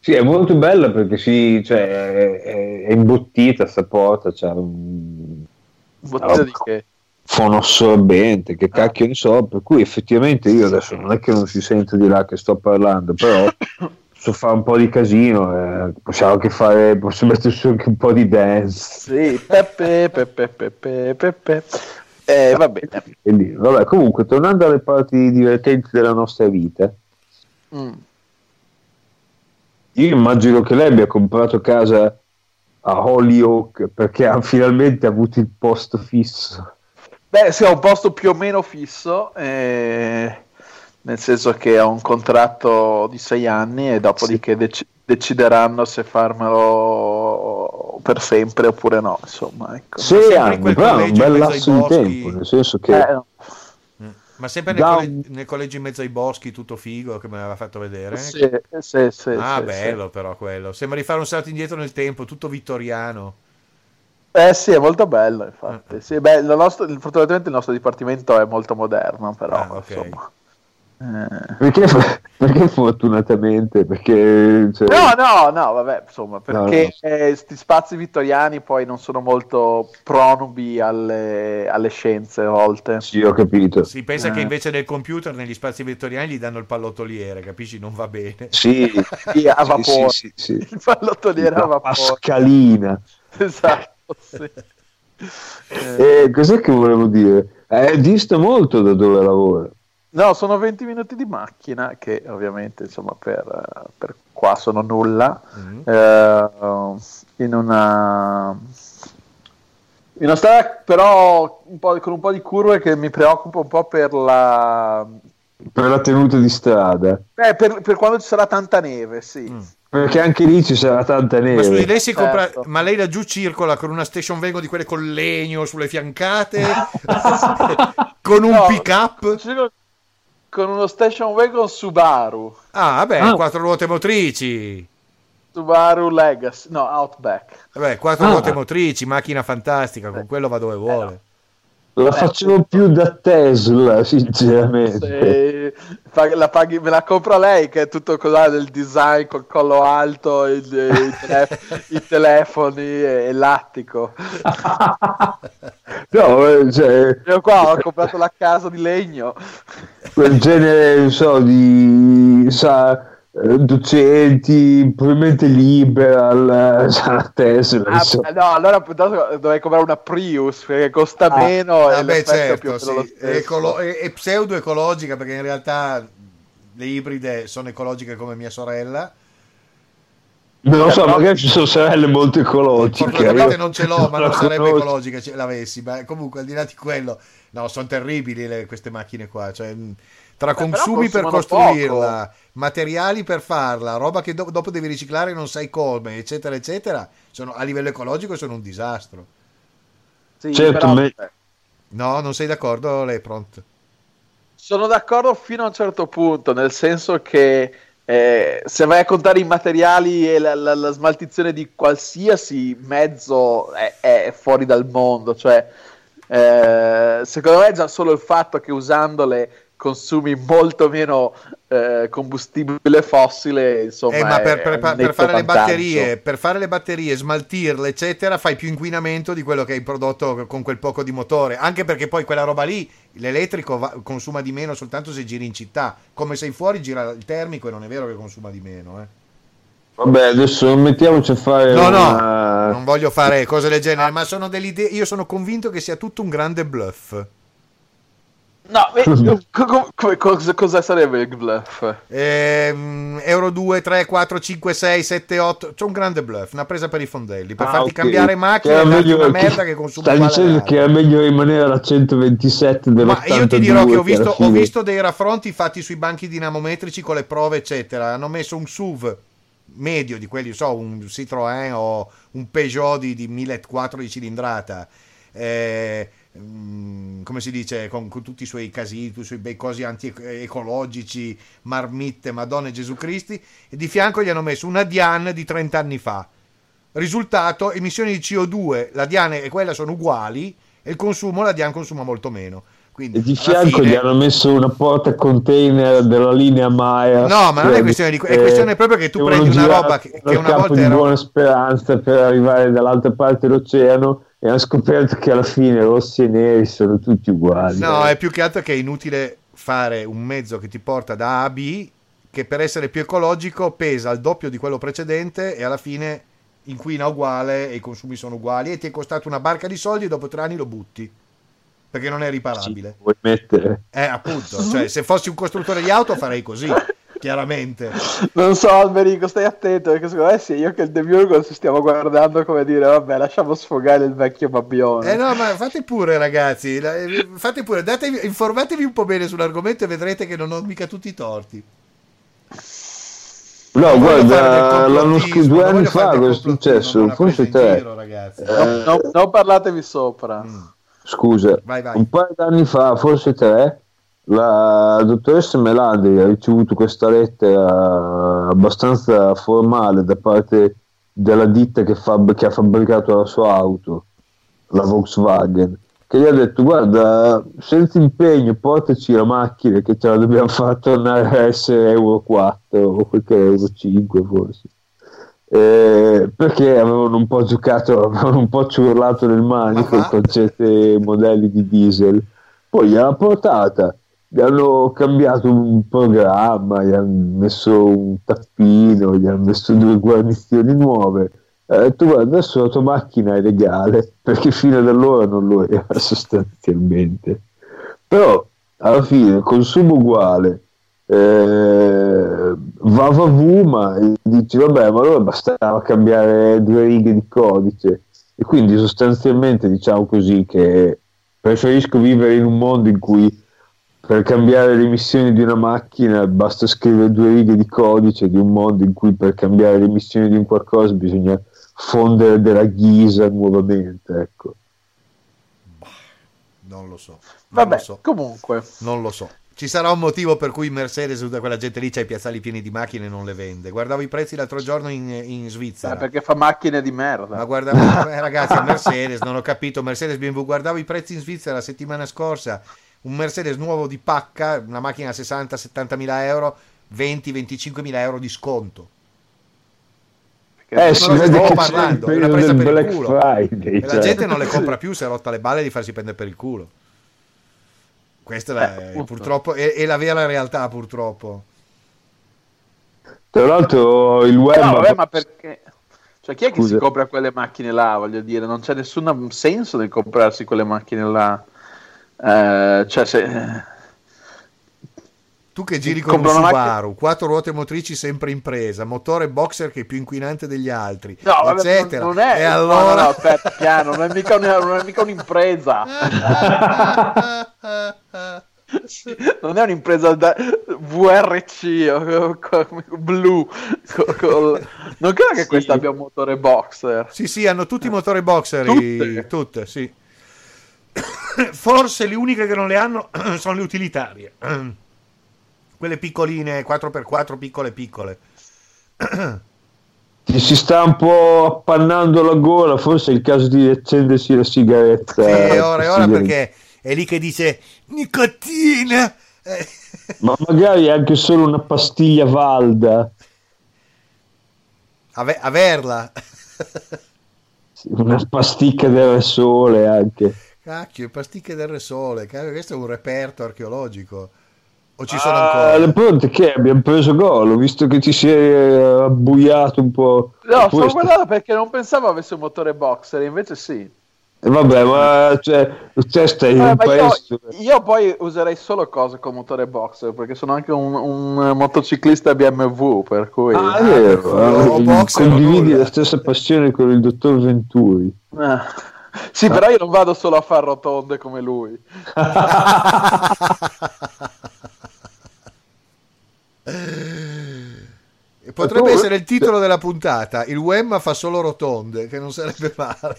Sì, è molto bella perché si, cioè, è, è imbottita sta porta, c'è un... Bottita di che? Fonoassorbente, che ah. cacchio ne so, per cui effettivamente io adesso non è che non si sente di là che sto parlando, però so fare un po' di casino, eh, possiamo anche fare, posso metterci anche un po' di dance. Sì, pepe, pepe, pepe, pepe. Eh, va bene. Quindi, vabbè, comunque, tornando alle parti divertenti della nostra vita, mm. io immagino che lei abbia comprato casa a Holyoke perché ha finalmente avuto il posto fisso. Beh, sì, ha un posto più o meno fisso. Eh nel senso che ha un contratto di sei anni e dopodiché sì. dec- decideranno se farmelo per sempre oppure no. Insomma, ecco. Sei anni, però è un bel lasso di tempo, nel senso che... Eh, mm. Ma sempre nel, da... collegio, nel, collegio in mezzo ai boschi, tutto figo, che mi aveva fatto vedere. Sì, sì, sì, ah, sì, bello sì. però quello. Sembra di fare un salto indietro nel tempo, tutto vittoriano. Eh sì, è molto bello, infatti. Uh-huh. Sì, beh, nostro, fortunatamente il nostro dipartimento è molto moderno, però, ah, okay. insomma. Eh. Perché, perché, fortunatamente? Perché, cioè... No, no, no, vabbè, insomma, perché questi no. spazi vittoriani poi non sono molto pronubi alle, alle, scienze a volte. Sì, ho capito. Si pensa eh. che invece del computer negli spazi vittoriani gli danno il pallottoliere, capisci? Non va bene. Sì, sì a vapore. Sì, sì, il pallottoliere a vapore. Pascalina. Esatto, sì. Eh, cos'è che volevo dire? È dista molto da dove lavora. No, sono 20 minuti di macchina che ovviamente insomma per, per qua sono nulla. Mm-hmm. Eh, in una in una strada però un con un po' di curve che mi preoccupa un po' per la per la tenuta di strada. Eh, per, per, quando ci sarà tanta neve, sì. Mm. Perché anche lì ci sarà tanta neve. Ma, scusi, lei si compra... certo. Ma lei laggiù circola con una station wagon di quelle con legno sulle fiancate, con un no, pick up. Con uno station wagon Subaru. Ah, vabbè, ah. quattro ruote motrici. Subaru Legacy, no, Outback. Vabbè, quattro ah. ruote motrici, macchina fantastica, con quello va dove vuole. Eh, la facevo più da Tesla, sinceramente. La paghi, me la compra lei che è tutto cos'ha del design col collo alto, il, il telef- i telefoni e, l'attico. no, eh, cioè, Io qua ho comprato la casa di legno. Quel genere, non so, di... Sa, eh, docenti, probabilmente liberal, eh, Tesla. Ah, no, allora dovrei comprare una Prius perché costa ah, meno. Ah, beh, certo, sì. Ecolo- è, è pseudo ecologica perché in realtà le ibride sono ecologiche come mia sorella. Non lo so, però... magari ci sono sorelle molto ecologiche. Fortunatamente non ce l'ho, ma non sarebbe ecologica se l'avessi. Ma comunque, al di là di quello, no, sono terribili le, queste macchine qua. Cioè, tra Beh, consumi per costruirla, poco. Materiali per farla, roba che do- dopo devi riciclare non sai come, eccetera, eccetera, sono, a livello ecologico sono un disastro. Sì, certo, però, me... No, non sei d'accordo, lei pronto? Sono d'accordo fino a un certo punto, nel senso che eh, se vai a contare i materiali e la, la, la smaltizione di qualsiasi mezzo è, è fuori dal mondo, cioè eh, secondo me già solo il fatto che usandole consumi molto meno eh, combustibile fossile insomma eh, ma per, per, per, fare le batterie per fare le batterie smaltirle eccetera fai più inquinamento di quello che hai prodotto con quel poco di motore anche perché poi quella roba lì l'elettrico va, consuma di meno soltanto se giri in città come sei fuori gira il termico e non è vero che consuma di meno eh. Vabbè, adesso mettiamoci a fare. No, una... no, non voglio fare cose del genere, ma sono delle idee. Io sono convinto che sia tutto un grande bluff. No, come, cosa, cosa, sarebbe il bluff? Ehm, Euro 2, 3, 4, 5, 6, 7, 8. C'è un grande bluff, una presa per i fondelli per ah, farti okay. cambiare macchina e darti una merda che, che consuma Stai dicendo che è meglio rimanere alla 127 Ma io ti dirò che ho visto, ho visto dei raffronti fatti sui banchi dinamometrici con le prove, eccetera. Hanno messo un SUV medio di quelli, so, un Citroën o un Peugeot di, di 1004 di cilindrata. Eh, Mm, come si dice, con, con, tutti i suoi casini, tutti i suoi bei cosi anti-ecologici, marmitte, Madonna e Gesù Cristi, e di fianco gli hanno messo una Diane di 30 anni fa. Risultato, emissioni di CO2, la Diane e quella sono uguali, e il consumo, la Diane consuma molto meno. Quindi, e di fianco fine... gli hanno messo una porta container della linea Maya. No, ma non è questione di è questione proprio che tu prendi una roba che, che una volta era buona speranza per arrivare dall'altra parte dell'oceano e hanno scoperto che alla fine rossi e neri sono tutti uguali. No, è più che altro che è inutile fare un mezzo che ti porta da A a B che per essere più ecologico pesa il doppio di quello precedente e alla fine inquina uguale e i consumi sono uguali e ti è costato una barca di soldi e dopo tre anni lo butti perché non è riparabile. Sì, vuoi mettere? Eh, appunto, cioè se fossi un costruttore di auto farei così chiaramente. Non so, Alberico, stai attento perché secondo me sì, io che il Demiurgo ci stiamo guardando come dire, vabbè, lasciamo sfogare il vecchio babbione. Eh no, ma fate pure, ragazzi, eh, fate pure, datevi, informatevi un po' bene sull'argomento e vedrete che non ho mica tutti i torti. No, non guarda, l'anno scorso, due anni fa cosa è successo? Forse te. Giro, ragazzi. Eh, no, no, non parlatevi sopra. Mm. Scusa, vai, vai. un paio d'anni fa, forse tre, la dottoressa Melandi ha ricevuto questa lettera abbastanza formale da parte della ditta che, fab- che ha fabbricato la sua auto, la Volkswagen, che gli ha detto guarda senza impegno portaci la macchina che ce la dobbiamo far tornare a essere Euro 4 o quel che Euro 5 forse. Eh, perché avevano un po' giocato avevano un po' ciurlato nel manico uh-huh. con certi modelli di diesel. Poi gliel'ha portata gli hanno cambiato un programma, gli hanno messo un tappino, gli hanno messo due guarnizioni nuove. Eh, tu guarda, adesso la tua macchina è legale perché fino ad allora non lo era sostanzialmente. Però alla fine consumo uguale, eh, va va vu, ma dici vabbè, ma allora bastava cambiare due righe di codice. E quindi sostanzialmente diciamo così che preferisco vivere in un mondo in cui per cambiare le emissioni di una macchina basta scrivere due righe di codice di un mondo in cui per cambiare le emissioni di un qualcosa bisogna fondere della ghisa nuovamente. Ecco. Non lo so. Non Vabbè, lo so. comunque. Non lo so. Ci sarà un motivo per cui Mercedes, tutta quella gente lì, c'ha i piazzali pieni di macchine e non le vende. Guardavo i prezzi l'altro giorno in, in Svizzera. Eh, perché fa macchine di merda. Ma guardavo, eh, ragazzi, Mercedes, non ho capito, Mercedes BMW, guardavo i prezzi in Svizzera la settimana scorsa, un Mercedes nuovo di pacca, una macchina a 60-70 mila euro, 20-25 mila euro di sconto. Eh, si vede che parlando, è una presa del per Black il culo. Friday. E la cioè. gente non le compra più, si è rotta le balle di farsi prendere per il culo. Questa è, la- Eh, purtroppo è, è la vera realtà, purtroppo. Tra l'altro il web... No, vabbè, ma perché? Cioè, chi è che Scusa. si compra quelle macchine là? Voglio dire, non c'è nessun senso nel comprarsi quelle macchine là. Eh, cioè, se... Tu che giri con un Subaru, quattro ruote motrici sempre in presa, motore boxer che è più inquinante degli altri, No, eccetera. non, non è, e allora... no, no, aspetta, piano, non è mica, una- non è mica un'impresa. non è un'impresa da VRC o blu. co- col- Non credo che questa abbia un motore boxer. Sì, sì, hanno tutti i motori boxer, i- Tutte? tutte, sì. Forse le uniche che non le hanno sono le utilitarie. Quelle piccoline, 4x4, piccole piccole. Ti si sta un po' appannando la gola, forse è il caso di accendersi la sigaretta. Sì, e ora e ora perché è lì che dice nicotina. Eh, Ma magari anche solo una pastiglia valda, ave- averla. Una pasticca del sole anche. Cacchio, pasticche del sole, cacchio, questo è un reperto archeologico. O ci sono Ah, ancora? le pronte che abbiamo preso gol, ho visto che ti sei eh, abbuiato un po'. No, sto Questo- guardando perché non pensavo avesse un motore boxer, invece sì. Eh, Vabbè, ma cioè, te stai in Eh, ma io, paese... io poi userei solo cose con motore boxer perché sono anche un, un motociclista BMW, per cui... Ah, è Ah, vero, o eh, condividi la stessa passione con il dottor Venturi. Eh. Sì, però io non vado solo a far rotonde come lui. E Potrebbe essere il titolo della puntata. Il Wemma fa solo rotonde, che non sarebbe male.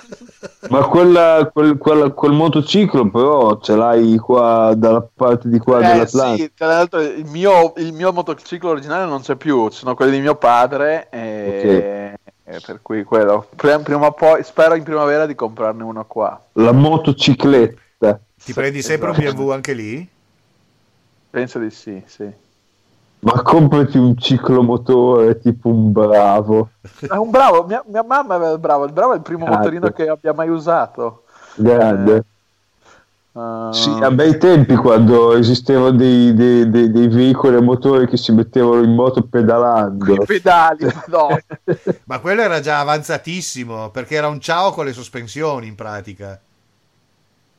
Ma quella, quel, quella- quel motociclo però ce l'hai qua dalla parte di qua Eh, dell'Atlantico. sì, tra l'altro il mio, il mio motociclo originale non c'è più, ci sono quelli di mio padre e, e per cui quello. Prima, prima o poi, spero in primavera di comprarne uno qua. La motocicletta. Ti prendi sempre un esatto. BMW anche lì? Penso di sì, sì. Ma comprati un ciclomotore tipo un bravo. È un bravo, mia, mia mamma aveva il bravo, il bravo è il primo Cazzo. motorino che abbia mai usato. Grande. Uh, Sì, a bei tempi quando esistevano dei, dei- dei- dei veicoli a motore che si mettevano in moto pedalando. i pedali. Ma quello era già avanzatissimo, perché era un ciao con le sospensioni in pratica.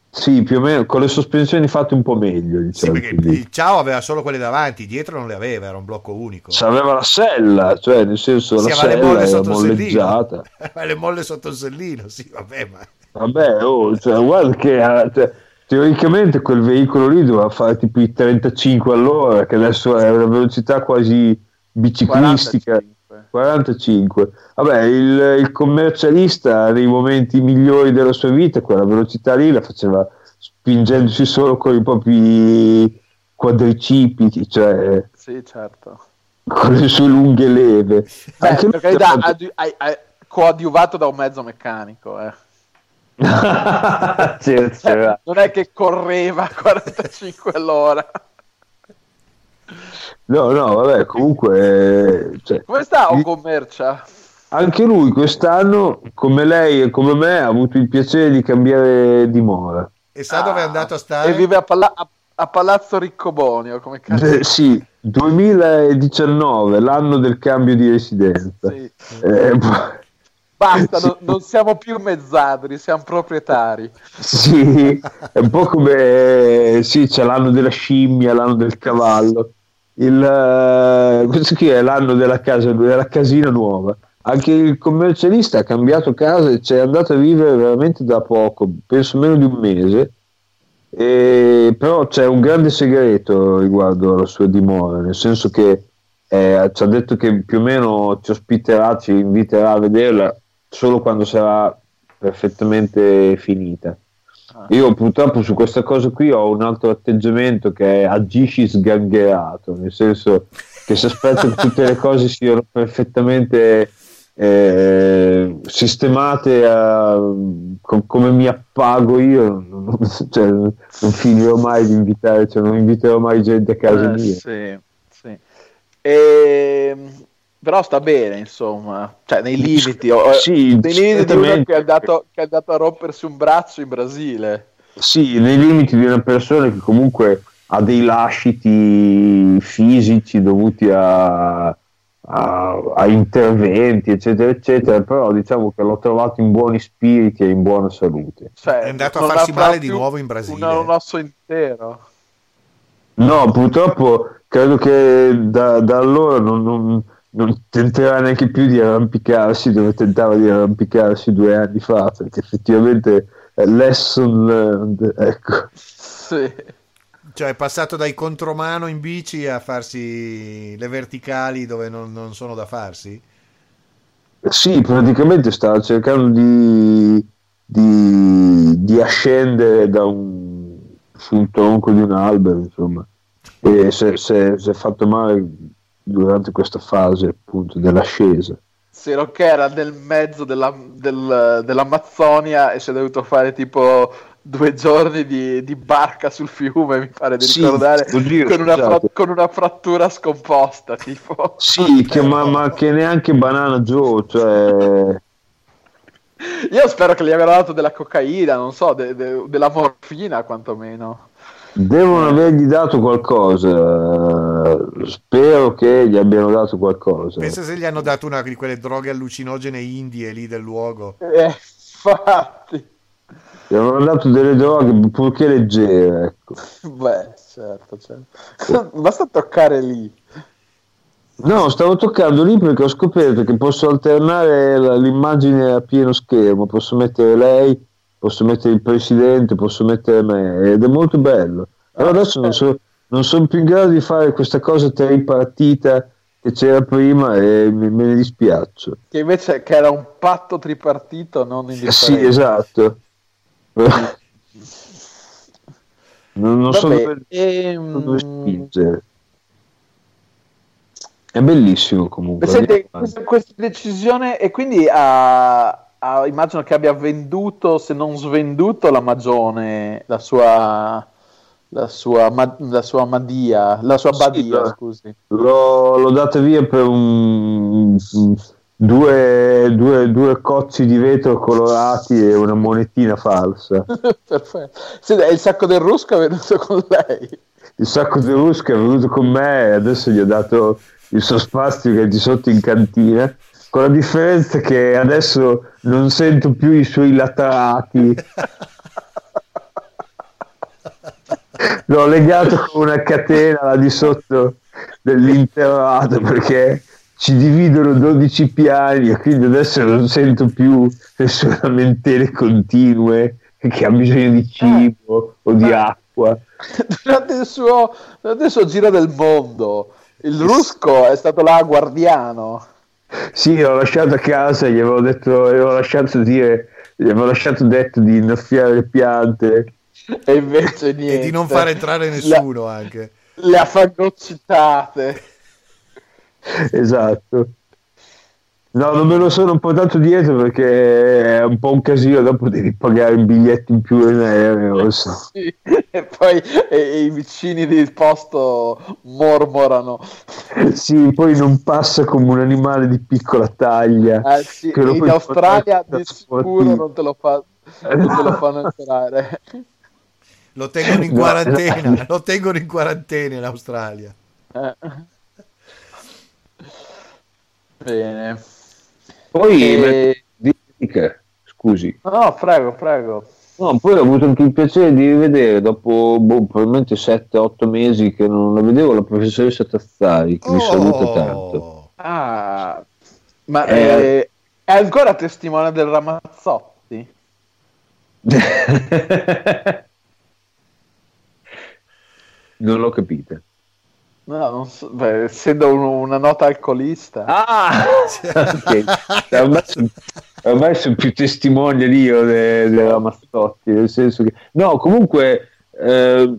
Sì, più o meno con le sospensioni fatte un po' meglio. Sì, Diciamo perché così. il ciao aveva solo quelle davanti, dietro non le aveva, era un blocco unico. C'aveva la sella, cioè nel senso Sì, la aveva le sella molle era sotto il molleggiata. sellino. Ma le molle sotto il sellino, sì, vabbè, ma... Vabbè, oh, cioè, guarda che eh, cioè, teoricamente quel veicolo lì doveva fare tipo i 35 all'ora, che adesso è una velocità quasi biciclistica. 45. 45. Vabbè, il, il commercialista nei momenti migliori della sua vita, quella velocità lì la faceva spingendosi solo con i propri quadricipiti, cioè Sì, certo. con le sue lunghe leve. Beh, Anche lui per carità, ha fatto- adi- ai- ai- coadiuvato da un mezzo meccanico, eh. C'era- c'era. non è che correva a 45 all'ora. No, no, vabbè, comunque, eh, cioè, Come sta o commercia? anche lui quest'anno, come lei e come me, ha avuto il piacere di cambiare dimora. E sa dove è andato a stare? Ah, E vive a, Palla- a- a Palazzo Riccobonio, come cazzo. Eh, sì, 2019, l'anno del cambio di residenza. Sì. Eh, Basta, no, non siamo più mezzadri, siamo proprietari. Sì, è un po' come sì, c'è l'anno della scimmia, l'anno del cavallo. Il, uh, questo qui è l'anno della casa, della casina nuova. Anche il commercialista ha cambiato casa e c'è andato a vivere veramente da poco, penso meno di un mese. E, però c'è un grande segreto riguardo alla sua dimora, nel senso che eh, ci ha detto che più o meno ci ospiterà, ci inviterà a vederla solo quando sarà perfettamente finita. Ah. Io purtroppo su questa cosa qui ho un altro atteggiamento che è agisci sgangherato, nel senso che se aspetto che tutte le cose siano perfettamente eh, sistemate a, com- come mi appago io, non, cioè, non finirò mai di invitare, cioè, non inviterò mai gente a casa eh, mia. Sì, sì. E, però sta bene, insomma, cioè nei limiti, sì, nei limiti di uno che è, andato, che è andato a rompersi un braccio in Brasile. Sì, nei limiti di una persona che comunque ha dei lasciti fisici dovuti a, a, a, interventi, eccetera, eccetera, però diciamo che l'ho trovato in buoni spiriti e in buona salute. Cioè, è andato a farsi male di nuovo in Brasile. Un osso intero. No, purtroppo credo che da, da allora non, non non tenterà neanche più di arrampicarsi dove tentava di arrampicarsi due anni fa, perché effettivamente è lesson learned, ecco. Sì. Cioè è passato dai contromano in bici a farsi le verticali dove non, non sono da farsi? Sì, praticamente stava cercando di, di, di ascendere da un, sul tronco di un albero, insomma, e si è fatto male durante questa fase appunto dell'ascesa. Sì, che era nel mezzo della, del, dell'Amazzonia e si è dovuto fare tipo due giorni di, di, barca sul fiume, mi pare di sì, ricordare, oddio, con, una fra- con, una frattura scomposta. Tipo. Sì, che, ma, ma, che neanche Banana Joe, cioè... Io spero che gli abbiano dato della cocaina, non so, de- de- della morfina quantomeno. Devono avergli dato qualcosa. Spero che gli abbiano dato qualcosa. Pensa se gli hanno dato una di quelle droghe allucinogene indie lì del luogo. Eh, infatti. Gli hanno dato delle droghe purché leggere. Ecco. Beh, certo, certo. Basta toccare lì. No, stavo toccando lì perché ho scoperto che posso alternare l'immagine a pieno schermo. Posso mettere lei posso mettere il presidente, posso mettere me, ed è molto bello. Però adesso non sono non sono più in grado di fare questa cosa tripartita che c'era prima e me, ne dispiaccio. Che invece che era un patto tripartito, non indifferente. Sì, esatto. non, non so dove, ehm... dove spingere. È bellissimo comunque. Senti, questa, questa decisione e quindi ha ah, immagino che abbia venduto, se non svenduto, la Magione, la sua, la sua, la sua Madia, la sua Badia, sì, scusi. L'ho, l'ho data via per un, due, due, due, cocci di vetro colorati e una monetina falsa. Perfetto. Sì, il sacco del Rusco è venuto con lei. Il sacco del Rusco è venuto con me e adesso gli ho dato il suo spazio che è di sotto in cantina con la differenza che adesso non sento più i suoi latrati. L'ho legato con una catena là di sotto dell'interrato perché ci dividono 12 piani e quindi adesso non sento più le sue lamentele continue che ha bisogno di cibo o di acqua. Durante il, suo, durante il suo giro del mondo, il Rusco è stato là guardiano. Sì, l'ho lasciato a casa, gli avevo detto, gli avevo lasciato dire, gli avevo lasciato detto di innaffiare le piante. E invece niente. E di non far entrare nessuno le, anche. Le ha fagocitate. Esatto. No, non me lo sono portato dietro perché è un po' un casino, dopo devi pagare il biglietto in più in aereo. So. Sì, e poi e, i vicini del posto mormorano. Sì, poi non passa come un animale di piccola taglia. Eh, sì, in Australia di sicuro non te lo, fa, non te lo fanno entrare. Lo tengono in quarantena, lo tengono in quarantena in Australia. Eh. Bene. Poi e... Scusi. No, prego, prego. No, poi ho avuto anche il piacere di rivedere dopo boh, probabilmente 7-8 mesi che non la vedevo la professoressa Tazzari, che oh. mi saluta tanto. Ah, ma eh, è ancora testimone del Ramazzotti? non l'ho capita. No, so, beh, essendo un, una nota alcolista. Ah! okay. ormai, sono, ormai sono più testimone io de, della Mazzotti, nel senso che... No, comunque, eh,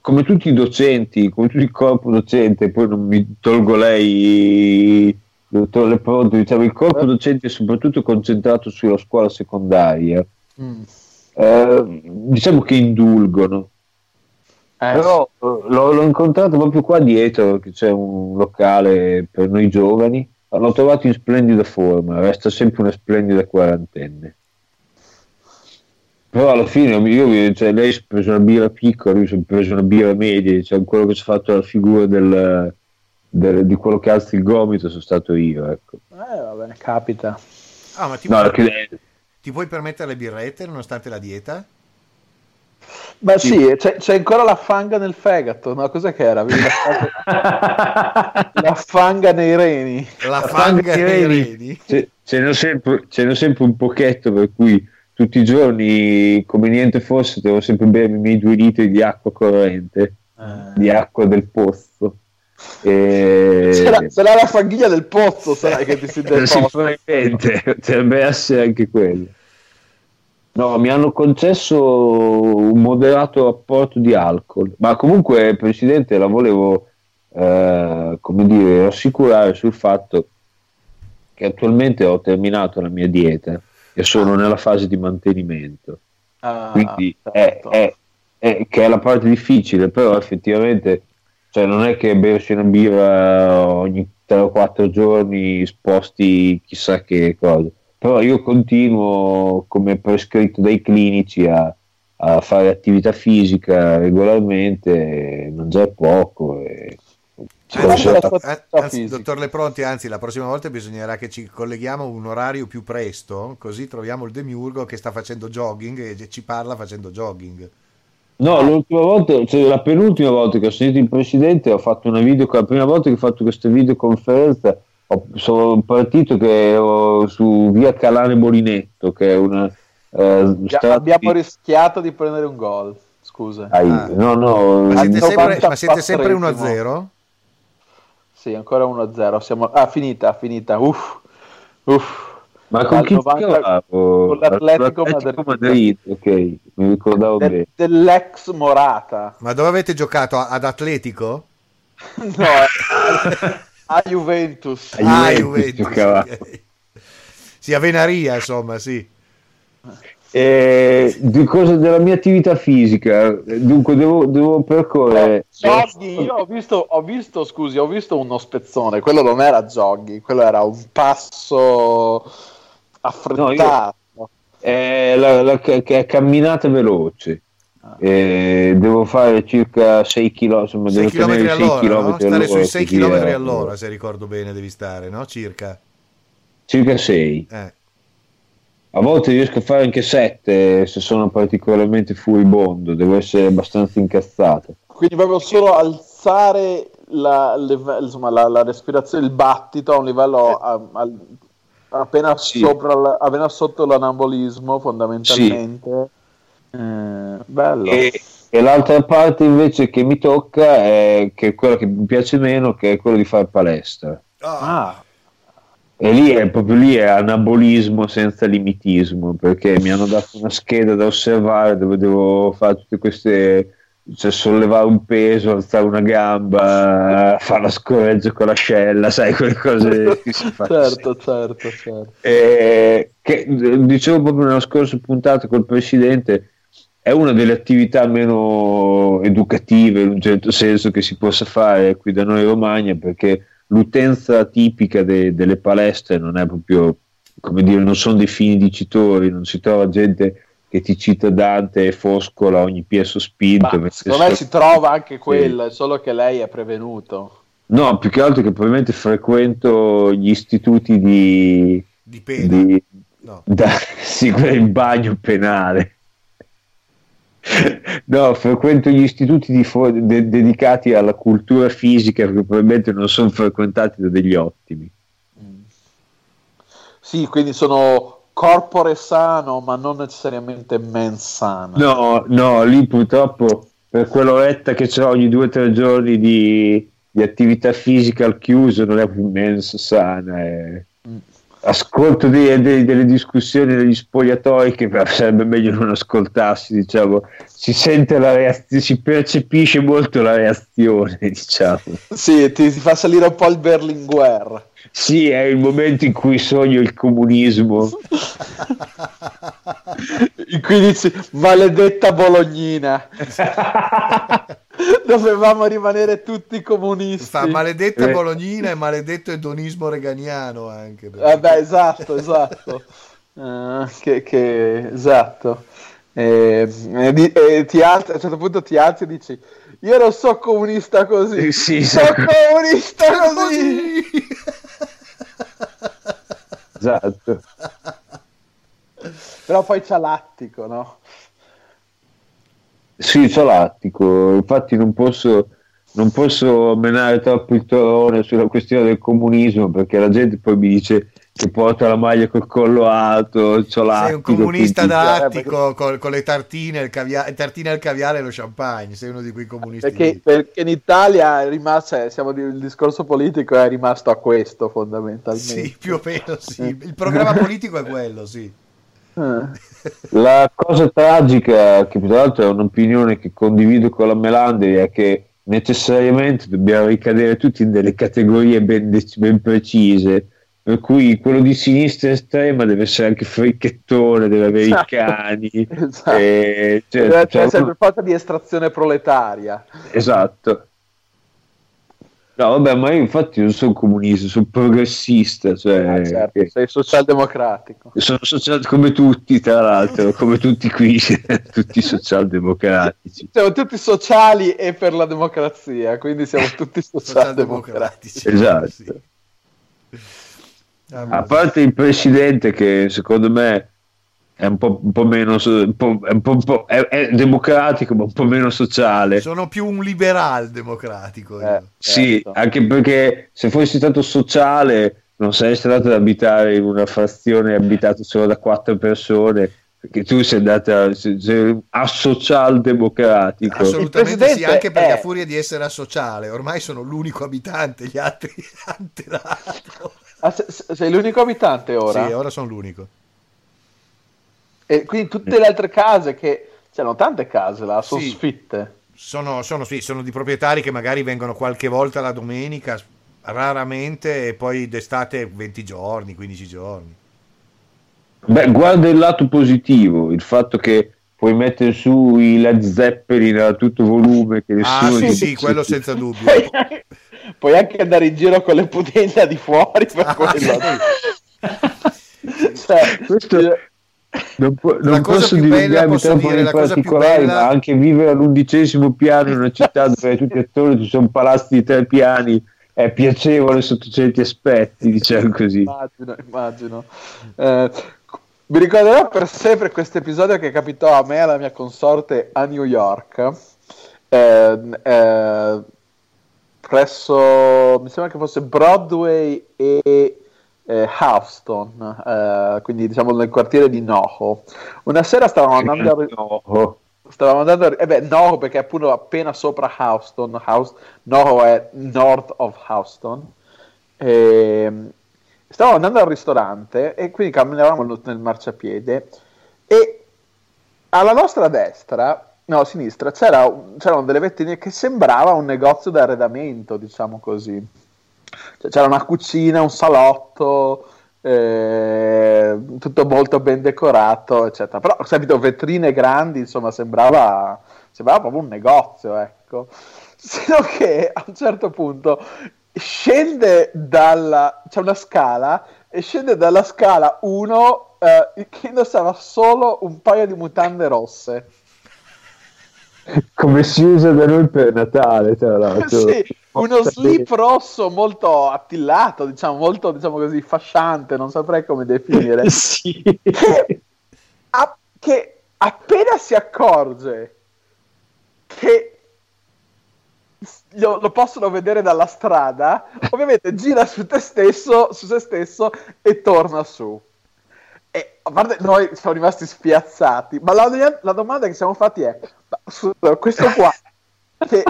come tutti i docenti, come tutto il corpo docente, poi non mi tolgo lei, dottor Leopoldo, diciamo, il corpo docente è soprattutto concentrato sulla scuola secondaria. Mm. Eh, diciamo che indulgono. Però l'ho, l'ho, incontrato proprio qua dietro, che c'è un locale per noi giovani. L'ho trovato in splendida forma, resta sempre una splendida quarantenne. Però alla fine io, cioè, lei si è preso una birra piccola, io sono preso una birra media, cioè, quello che ci ha fatto la figura del, del, di quello che alza il gomito sono stato io. Ecco. Eh, vabbè, capita. Ah, ma ti, no, puoi, che... ti puoi permettere le birrette nonostante la dieta? Ma sì, sì c'è, c'è, ancora la fanga nel fegato, no? Cos'è che era? La, fanga nei reni. La, la fanga, nei reni. reni. C'è, c'è, sempre, c'è sempre un pochetto per cui tutti i giorni, come niente fosse, devo sempre bere i miei due litri di acqua corrente, eh. di acqua del pozzo. E... Sarà, sarà, la fanghiglia del pozzo, sai che ti si deve Sicuramente, potrebbe essere anche quello. No, mi hanno concesso un moderato apporto di alcol, ma comunque, Presidente, la volevo, eh, come dire, rassicurare sul fatto che attualmente ho terminato la mia dieta e sono nella fase di mantenimento. Ah, Quindi certo. è, è, è, che è la parte difficile, però effettivamente cioè, non è che bersi una birra ogni 3 o 4 giorni sposti chissà che cosa però io continuo come prescritto dai clinici a, a fare attività fisica regolarmente, mangiare poco e Anzi, eh, anzi, dottor Lepronti, anzi, la prossima volta bisognerà che ci colleghiamo un orario più presto, così troviamo il demiurgo che sta facendo jogging e ci parla facendo jogging. No, l'ultima volta, cioè la penultima volta che ho sentito il presidente, ho fatto una video, la prima volta che ho fatto questa videoconferenza sono partito che ero su via Calane Molinetto, che è una... Eh, abbiamo rischiato di prendere un gol, scusa. Ah, no, no, ma siete sempre, ma siete sempre 1-0? Sì, ancora 1-0. Siamo... Ah, finita, finita. Uff, uff. Ma con chi 90... Con l'Atletico, Madrid. Madrid. Ok, mi ricordavo De- bene. Dell'ex Morata. Ma dove avete giocato? Ad Atletico? no, eh. a Juventus. A ah, Juventus. Okay. Sì, a Venaria, insomma, sì. Eh, di cosa della mia attività fisica dunque devo, devo percorrere joggi io ho visto, ho visto scusi ho visto uno spezzone quello non era joggi quello era un passo affrettato no, è la, la, la, la camminata veloce eh, devo fare circa 6 km, insomma, 6 km all'ora, no? stare sui 6 km all'ora se ricordo bene devi stare, no? Circa. Circa 6. Eh. A volte riesco a fare anche 7 se sono particolarmente furibondo, devo essere abbastanza incazzato. Quindi proprio solo alzare la, insomma, la, la respirazione, il battito a un livello a, a, appena, sì. sopra, appena sotto l'anabolismo fondamentalmente. Sì eh, bello. E, e, l'altra parte invece che mi tocca è che quella che mi piace meno, che è quello di fare palestra. Ah. E lì è proprio lì è anabolismo senza limitismo, perché mi hanno dato una scheda da osservare dove devo fare tutte queste cioè sollevare un peso, alzare una gamba, fare la scorreggia con l'ascella, sai, quelle cose che si fanno. certo, certo, certo. E, che, dicevo proprio nella scorsa puntata col presidente, è una delle attività meno educative in un certo senso che si possa fare qui da noi in Romagna perché l'utenza tipica de, delle palestre non è proprio come dire non sono dei fini dicitori non si trova gente che ti cita Dante e Foscola ogni piede sospinto secondo me si trova anche quella sì. solo che lei è prevenuto no più che altro che probabilmente frequento gli istituti di, di pena di, No. Da, sì, il bagno penale. No, frequento gli istituti fo- de- dedicati alla cultura fisica che probabilmente non sono frequentati da degli ottimi. Mm. Sì, quindi sono corpore sano, ma non necessariamente mens sana. No, no, lì purtroppo per quell'oretta che c'è ogni due o tre giorni di, di, attività fisica al chiuso non è più mens sana. È... Ascolto dei, dei, delle discussioni degli spogliatoi che sarebbe meglio non ascoltarsi diciamo. Si sente la reazione si percepisce molto la reazione diciamo. Sì ti, ti fa salire un po' il Berlinguer sì è il momento in cui sogno il comunismo. In cui dici maledetta Bolognina. Dovevamo rimanere tutti comunisti. Fa maledetta eh. Bolognina e maledetto edonismo reganiano anche perché... eh esatto esatto. Uh, che, che, esatto. E, e, e ti alzi, a un certo punto ti alzi e dici io non so comunista così. Sì, sono sì. comunista così esatto però poi c'è l'attico, no? Sì, c'è l'attico, infatti non posso, non posso menare troppo il torone sulla questione del comunismo perché la gente poi mi dice che porta la maglia col collo alto. Sei un comunista da attico con, con, le tartine, il caviale, tartine al caviale e lo champagne, sei uno di quei comunisti. Perché, perché in Italia è rimasto, cioè, siamo, il discorso politico è rimasto a questo fondamentalmente. Sì, più o meno sì. Il programma politico è quello, sì. La cosa tragica, che tra l'altro è un'opinione che condivido con la Melandri, è che necessariamente dobbiamo ricadere tutti in delle categorie ben, ben precise. Per cui quello di sinistra estrema deve essere anche fricchettone, deve avere esatto. i cani, esatto. e, cioè, deve essere sempre forza di estrazione proletaria. Esatto. No, vabbè, ma io infatti non sono comunista, sono progressista. Cioè, ah, certo, sei socialdemocratico. Sono social, come tutti, tra l'altro, come tutti qui, tutti socialdemocratici. Siamo tutti sociali e per la democrazia, quindi siamo tutti socialdemocratici. esatto. Sì. A parte il presidente che secondo me è un po', un po meno un po', è, un po', è, è, democratico ma un po' meno sociale. Sono più un liberal democratico eh, sì certo. anche perché se fossi stato sociale non saresti andato ad abitare in una frazione abitata solo da quattro persone perché tu sei andata sei a social democratico assolutamente sì anche perché è... a furia di essere asociale ormai sono l'unico abitante gli altri tirato ah, sei l'unico abitante ora? sì ora sono l'unico e quindi tutte le altre case che c'erano tante case là, sono sì, sfitte. Sono, sono, sì, sono di proprietari che magari vengono qualche volta la domenica, raramente, e poi d'estate 20 giorni, 15 giorni. Beh, guarda il lato positivo, il fatto che puoi mettere su i Led Zeppelin a tutto volume. Che ah, sì, sì, sì, quello senza dubbio. puoi anche andare in giro con le putende di fuori per ah, quello. cioè, questo, non, po- non posso dilungarmi troppo nei particolari, bella... ma anche vivere all'undicesimo piano in una città dove tutti attorno ci sono palazzi di tre piani è piacevole sotto certi aspetti, diciamo così. Immagino, immagino. Eh, mi ricorderò per sempre questo episodio che capitò a me e alla mia consorte a New York. Eh, eh, presso mi sembra che fosse Broadway e eh, Houston, eh, quindi diciamo nel quartiere di Noho. Una sera stavamo andando a... Noho. Stavamo andando a... Eh beh, Noho perché è appunto appena sopra Houston, House... Noho è north of Houston. E... Ehm, stavamo andando al ristorante e quindi camminavamo nel marciapiede e alla nostra destra no, a sinistra c'era, c'erano delle vettine che sembrava un negozio d'arredamento, diciamo così. Cioè, c'era una cucina, un salotto, eh, tutto molto ben decorato, eccetera. Però, capito, vetrine grandi, insomma, sembrava, sembrava proprio un negozio, ecco. Sino che a un certo punto scende dalla... c'è una scala e scende dalla scala uno eh, che indossava solo un paio di mutande rosse. Come si usa da noi per Natale, tra l'altro. sì uno slip rosso molto attillato, diciamo, molto diciamo così fasciante, non saprei come definire. sì. che, a, che appena si accorge che lo, lo, possono vedere dalla strada, ovviamente gira su te stesso, su se stesso e torna su. E a parte noi siamo rimasti spiazzati, ma la, la domanda che siamo fatti è: ma, questo qua, che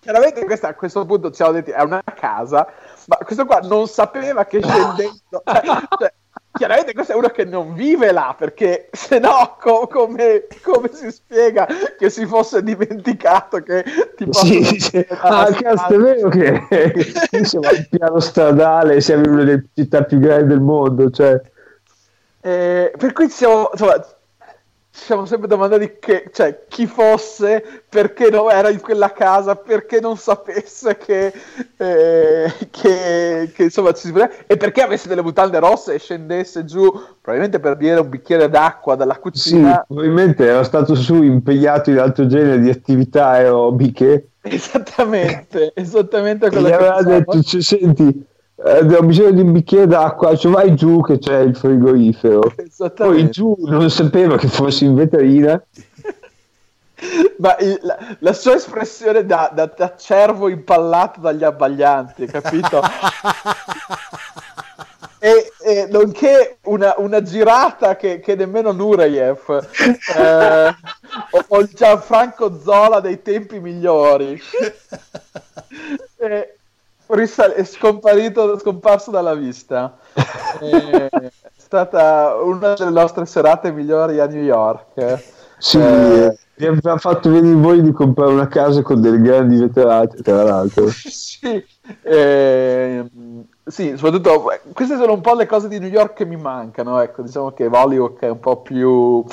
chiaramente questa, a questo punto ci siamo detti è una casa, ma questo qua non sapeva che scendendo, cioè, cioè, chiaramente questo è uno che non vive là, perché se no co- come, come, si spiega che si fosse dimenticato che ti sì, sì. Ah, cazzo, è vero che siamo al piano stradale, siamo in una delle città più grandi del mondo, cioè... Eh, per cui siamo, insomma, ci siamo sempre domandati che, cioè, chi fosse, perché non era in quella casa, perché non sapesse che, eh, che, che insomma ci si e perché avesse delle mutande rosse e scendesse giù, probabilmente per bere un bicchiere d'acqua dalla cucina. Sì, probabilmente era stato su impegnato in altro genere di attività aerobiche. Esattamente, esattamente quello che aveva detto, cioè, senti, eh, ho bisogno di un bicchiere d'acqua, cioè vai giù che c'è il frigorifero. Poi giù non sapeva che fosse in vetrina. Ma il, la, la, sua espressione da, da, da, cervo impallato dagli abbaglianti, capito? e, e, nonché una, una girata che, che, nemmeno Nureyev eh, o, o il Gianfranco Zola dei tempi migliori. e, risal- è scomparito, scomparso dalla vista. è stata una delle nostre serate migliori a New York. Sì, eh, mi ha fatto venire voglia di comprare una casa con delle grandi vetrate, tra l'altro. sì, eh, sì, soprattutto queste sono un po' le cose di New York che mi mancano. Ecco, diciamo che Hollywood è un po' più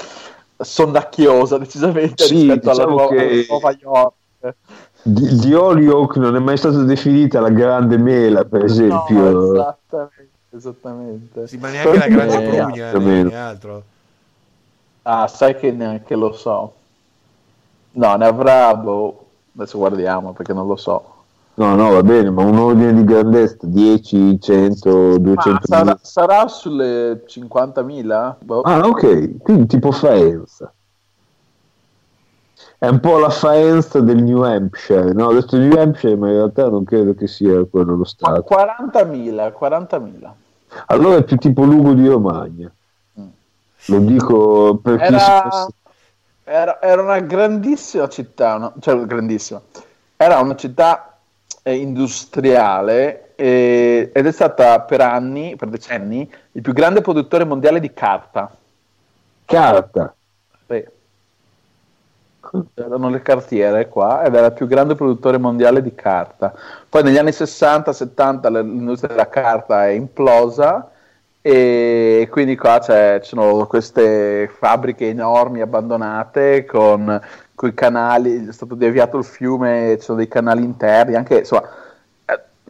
sonnacchiosa decisamente sì, rispetto diciamo alla, nuova, che... Nuova York di, di Holyoke non è mai stata definita la grande mela, per esempio. No, esattamente, esattamente. Sì, ma neanche la grande eh, prugna, neanche altro. Ah, sai che neanche lo so. No, ne avrà, boh, adesso guardiamo perché non lo so. No, no, va bene, ma un ordine di grandezza 10, 100, 200 sarà, sarà, sulle 50.000? Boh. Ah, ok, quindi tipo Faenza. È un po' la Faenza del New Hampshire, no? Ho detto New Hampshire, ma in realtà non credo che sia quello lo stato. 40.000, 40.000. Allora è più tipo Lugo di Romagna. Mm. Lo dico per chi era, fosse... era, era, una grandissima città, no? cioè grandissima. Era una città eh, industriale eh, ed è stata per anni, per decenni, il più grande produttore mondiale di carta. Carta? Sì erano le cartiere qua ed era il più grande produttore mondiale di carta. Poi negli anni 60-70 l'industria della carta è implosa e quindi qua ci sono queste fabbriche enormi abbandonate con i canali, è stato deviato il fiume, ci sono dei canali interni, anche insomma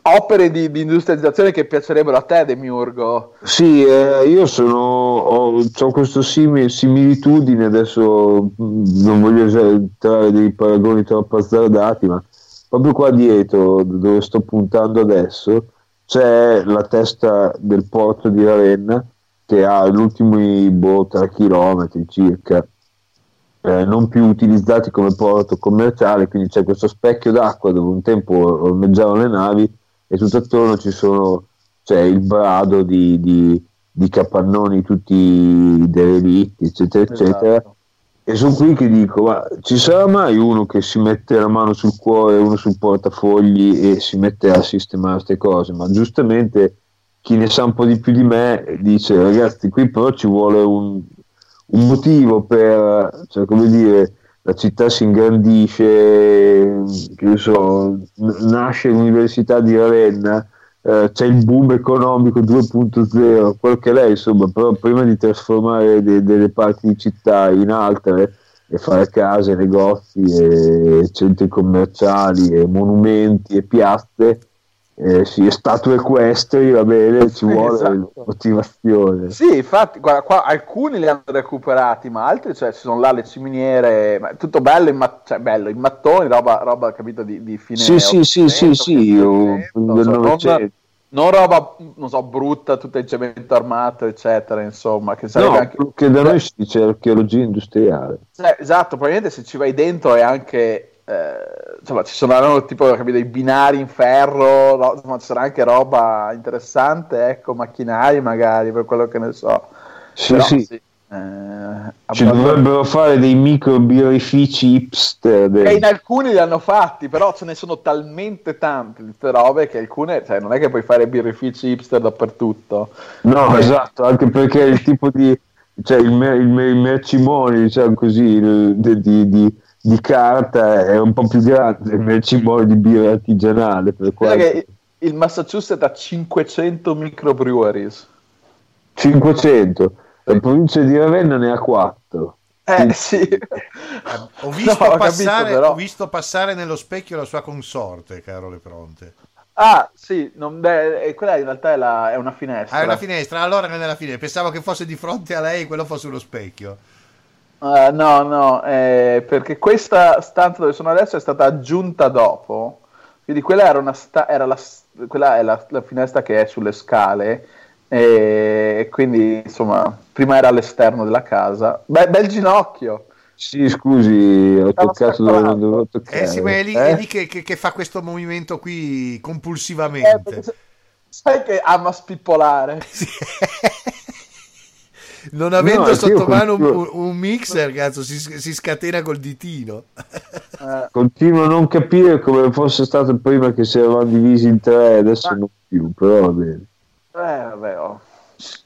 opere di, di, industrializzazione che piacerebbero a te, Demiurgo. Sì, eh, io sono, ho, ho questa simil, similitudine, adesso non voglio entrare dei paragoni troppo azzardati, ma proprio qua dietro, dove sto puntando adesso, c'è la testa del porto di Ravenna che ha gli ultimi boh, 3 km circa. Eh, non più utilizzati come porto commerciale, quindi c'è questo specchio d'acqua dove un tempo ormeggiavano le navi e tutto attorno ci sono cioè, il brado di, di, di capannoni tutti derelitti, eccetera, esatto. eccetera. E sono qui che dico, ma ci sarà mai uno che si mette la mano sul cuore, uno sul portafogli e si mette a sistemare queste cose? Ma giustamente chi ne sa un po' di più di me dice, ragazzi, qui però ci vuole un, un motivo per, cioè, come dire, la città si ingrandisce, so, nasce l'Università di Ravenna, eh, c'è il boom economico 2.0, quello che lei, insomma, però prima di trasformare de- delle parti di città in altre e fare case, negozi, e centri commerciali, e monumenti e piazze, eh, sì, statue equestri, va bene, ci vuole esatto. motivazione. Sì, infatti, guarda, qua alcuni li hanno recuperati, ma altri, cioè, ci sono là le ciminiere, tutto bello in, ma- cioè, bello, in mattoni, roba, roba capito, di, di fine Sì, sì, sì, sì, sì, io, non, non, roba, non so, brutta, tutta in cemento armato, eccetera, insomma, che no, anche... che da noi si dice archeologia industriale. Cioè, esatto, probabilmente se ci vai dentro è anche eh, insomma, ci saranno tipo capito, dei binari in ferro, no? insomma, ci sarà anche roba interessante, ecco, macchinari magari, per quello che ne so. Sì, Però, sì. sì. Eh, ci dovrebbero fare dei micro birrifici hipster. E in alcuni li hanno fatti, però ce ne sono talmente tante di queste robe che alcune, cioè, non è che puoi fare birrifici hipster dappertutto. No, eh. esatto, anche perché il tipo di, cioè il, il, il mercimone, diciamo così, il, di, di, di di carta è un po' più grande invece in modo di birra artigianale. Per quale... Il Massachusetts ha 500 microbreweries. 500? La provincia di Ravenna ne ha 4. Eh sì. Eh, ho, visto no, passare, capito, ho, visto passare, nello specchio la sua consorte, caro Le Pronte. Ah, sì, non, beh, quella in realtà è, la, è, una finestra. Ah, è una finestra, allora non è la finestra. Pensavo che fosse di fronte a lei quello fosse uno specchio. Uh, no, no, eh, perché questa stanza dove sono adesso è stata aggiunta dopo. Quindi quella era, una sta- era la, quella è la, la, finestra che è sulle scale. E quindi insomma, prima era all'esterno della casa. Beh, bel ginocchio. Sì, scusi, ho toccato dove non dovevo toccare. Eh sì, ma è lì, eh? è lì che, che, che, fa questo movimento qui compulsivamente. Eh, sai che ama spippolare. Sì non avendo no, sotto mano un, un, mixer, cazzo, si, si, scatena col ditino. Eh. Continuo a non capire come fosse stato prima che si eravamo divisi in tre, adesso non più, però va bene. Eh, vabbè, oh.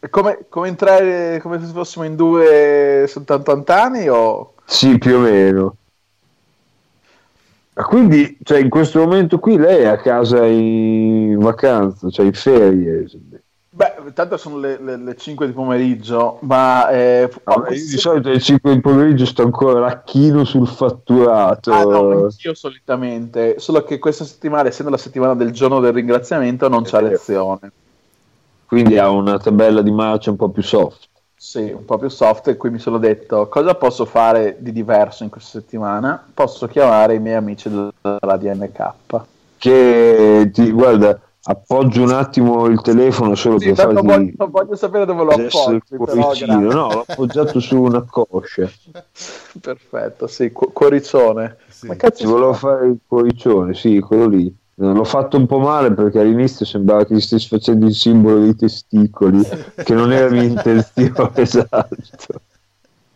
come, come, entrare come se fossimo in due soltanto anni o... Sì, più o meno. Quindi, cioè, in questo momento qui lei è a casa in vacanza, cioè in ferie. Beh, tanto sono le, le, le 5 di pomeriggio, ma... Eh, no, io di solito alle 5 di pomeriggio sto ancora racchino sul fatturato. Ah, no, io solitamente, solo che questa settimana, essendo la settimana del giorno del ringraziamento, non c'è lezione. Quindi ha una tabella di marcia un po' più soft. Sì, un po' più soft e qui mi sono detto cosa posso fare di diverso in questa settimana? Posso chiamare i miei amici della DNK. Che, ti, guarda, appoggio un attimo il telefono solo sì, per farti voglio, voglio sapere dove lo appoggio no l'ho appoggiato su una coscia. Perfetto sì cu- cuoricione. Sì. ma cazzo volevo fare il cuoricione sì quello lì. L'ho fatto un po' male perché all'inizio sembrava che gli stessi facendo il simbolo dei testicoli che non era mia intenzione esatto.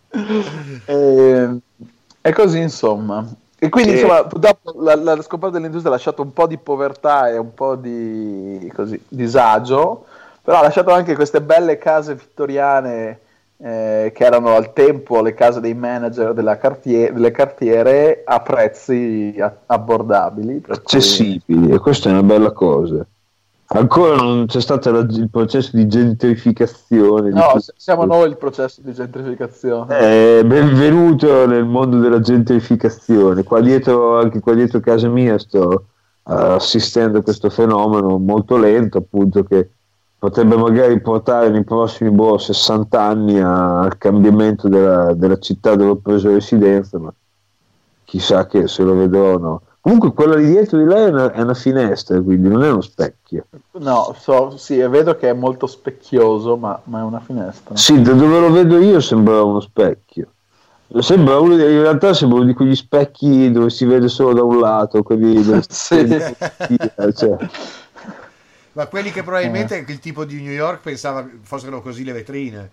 E, ehm, è così insomma e quindi, che... insomma, dopo la, la, scoperta dell'industria ha lasciato un po' di povertà e un po' di così, disagio, però ha lasciato anche queste belle case vittoriane eh, che erano al tempo le case dei manager cartier- delle cartiere a prezzi a- abbordabili. Accessibili, cui... e questa è una bella cosa. Ancora non c'è stato la, il processo di gentrificazione. No, di siamo noi il processo di gentrificazione. Eh, benvenuto nel mondo della gentrificazione. Qua dietro, anche qua dietro casa mia sto uh, assistendo a questo fenomeno molto lento, appunto, che potrebbe magari portare nei prossimi boh, 60 anni al cambiamento della, della città dove ho preso residenza, ma chissà che se lo vedrò o no. Comunque quella lì dietro di lei è una, è una, finestra, quindi non è uno specchio. No, so, sì, vedo che è molto specchioso, ma, ma, è una finestra. Sì, da dove lo vedo io sembra uno specchio. Sembra uno, in realtà sembra uno di quegli specchi dove si vede solo da un lato, quelli dove sì. cioè. Ma quelli che probabilmente eh. il tipo di New York pensava fossero così le vetrine.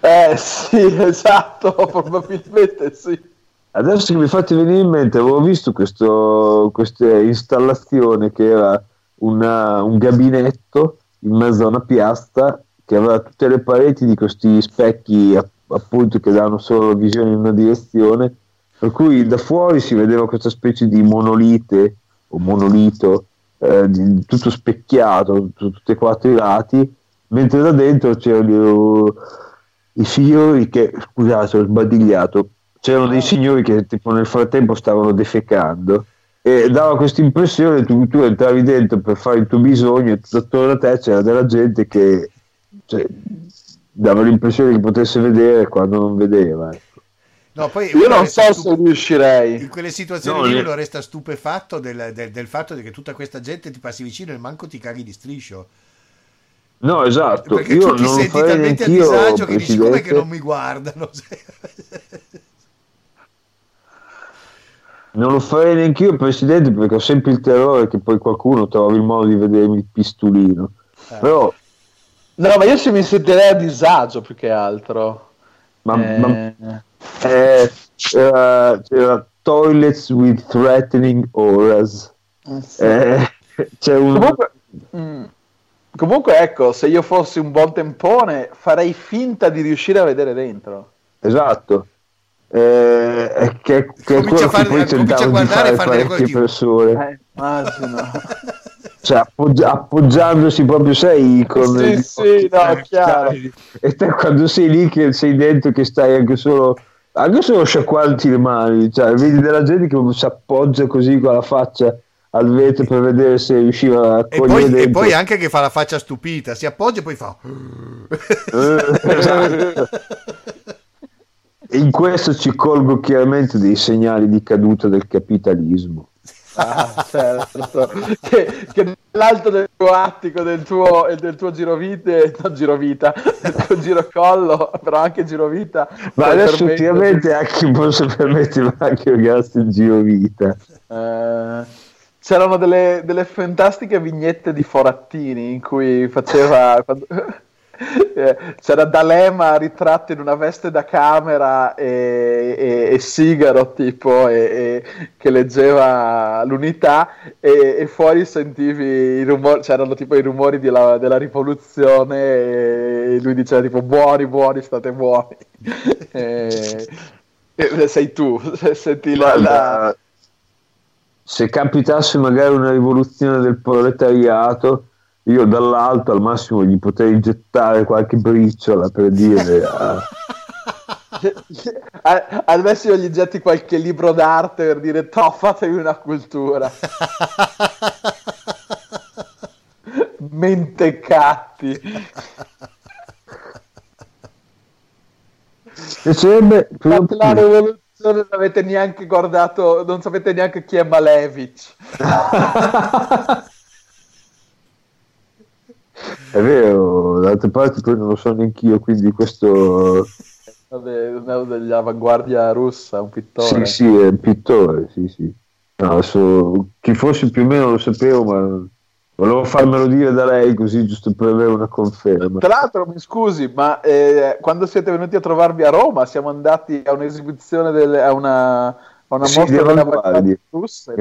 Eh sì, esatto, probabilmente sì. Adesso che mi fate venire in mente, avevo visto questo, questa installazione che era una, un gabinetto in mezzo a una piazza che aveva tutte le pareti di questi specchi appunto che danno solo visione in una direzione, per cui da fuori si vedeva questa specie di monolite o monolito eh, di, tutto specchiato su tutti e quattro i lati, mentre da dentro c'erano i fiori che, scusate, ho sbadigliato, c'erano dei signori che tipo nel frattempo stavano defecando e dava questa impressione tu, tu entravi dentro per fare il tuo bisogno e attorno a te c'era della gente che cioè, dava l'impressione che potesse vedere quando non vedeva ecco. no, io non so stup- se riuscirei. in quelle situazioni no, lì uno resta stupefatto del, del, del, fatto che tutta questa gente ti passi vicino e manco ti caghi di striscio. No esatto. Perché io tu ti senti talmente a disagio che dici come che non mi guardano Non lo farei neanche io, Presidente, perché ho sempre il terrore che poi qualcuno trovi il modo di vedermi il pistolino. Eh. Però... No, ma io se mi sentirei a disagio più che altro. Ma, eh... ma eh, c'era, c'era Toilets with Threatening Auras. Eh, sì. Eh, c'è un... Comunque, mh, mm, comunque, ecco, se io fossi un buon tempone, farei finta di riuscire a vedere dentro. Esatto eh, che, che comincia, a fare, comincia a guardare e fare delle persone. Eh, immagino. cioè appoggi- appoggiandosi proprio sei con sì, sì, no, chiaro. e te quando sei lì che sei dentro che stai anche solo anche solo sciacquarti le mani cioè vedi della gente che si appoggia così con la faccia al vetro per vedere se riusciva a cogliere e poi, e poi anche che fa la faccia stupita si appoggia e poi fa eh, esatto in questo ci colgo chiaramente dei segnali di caduta del capitalismo. Ah, certo. che, che nell'alto del tuo attico, del tuo, del tuo girovite, non girovita, del tuo girocollo, però anche girovita. Ma adesso ultimamente anche posso permettermi anche un gas in girovita. Eh, c'erano delle, delle fantastiche vignette di Forattini in cui faceva... Eh, c'era D'Alema ritratto in una veste da camera e, e, e Sigaro tipo e, che leggeva l'unità e, fuori sentivi i rumori c'erano tipo i rumori della, della rivoluzione e lui diceva tipo buoni buoni state buoni sei tu senti la, la... se capitasse magari una rivoluzione del proletariato io dall'alto al massimo gli potrei gettare qualche briciola per dire ah. adesso io gli getti qualche libro d'arte per dire to fatevi una cultura mentecatti piacerebbe la rivoluzione non avete neanche guardato non sapete neanche chi è Malevich È vero, d'altra parte poi non lo so neanche io, quindi questo... Uno dell'avanguardia russa, un pittore. Sì, sì, è un pittore, sì, sì. No, adesso, chi fosse più o meno lo sapevo, ma volevo farmelo dire da lei così, giusto per avere una conferma. Tra l'altro, mi scusi, ma eh, quando siete venuti a trovarvi a Roma, siamo andati a un'esibizione, delle, a una, a una sì, mostra dell'avanguardia russa.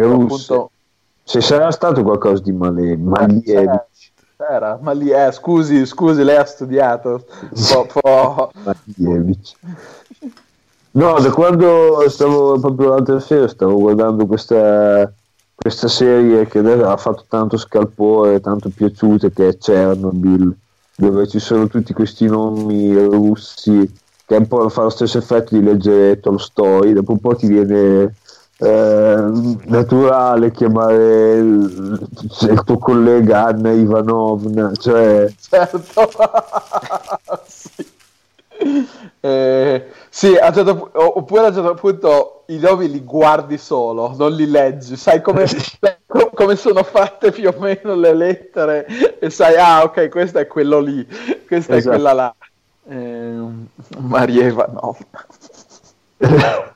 Se sarà stato qualcosa di male, malievo era, ma lì eh, scusi, scusi, lei ha studiato. Po, po... No, da quando stavo proprio l'altra sera stavo guardando questa, questa serie che ha fatto tanto scalpore, tanto piaciuta, che è Chernobyl, dove ci sono tutti questi nomi russi che un po' fa lo stesso effetto di leggere Tolstoi, dopo un po' ti viene eh, naturale chiamare il, il, tuo collega Anna Ivanovna, cioè... Certo. sì. Eh, sì, a certo, oppure a un certo punto i nomi li guardi solo, non li leggi, sai come, come, sono fatte più o meno le lettere e sai, ah ok, questo è quello lì, questa esatto. è quella là. Eh, Maria Ivanovna.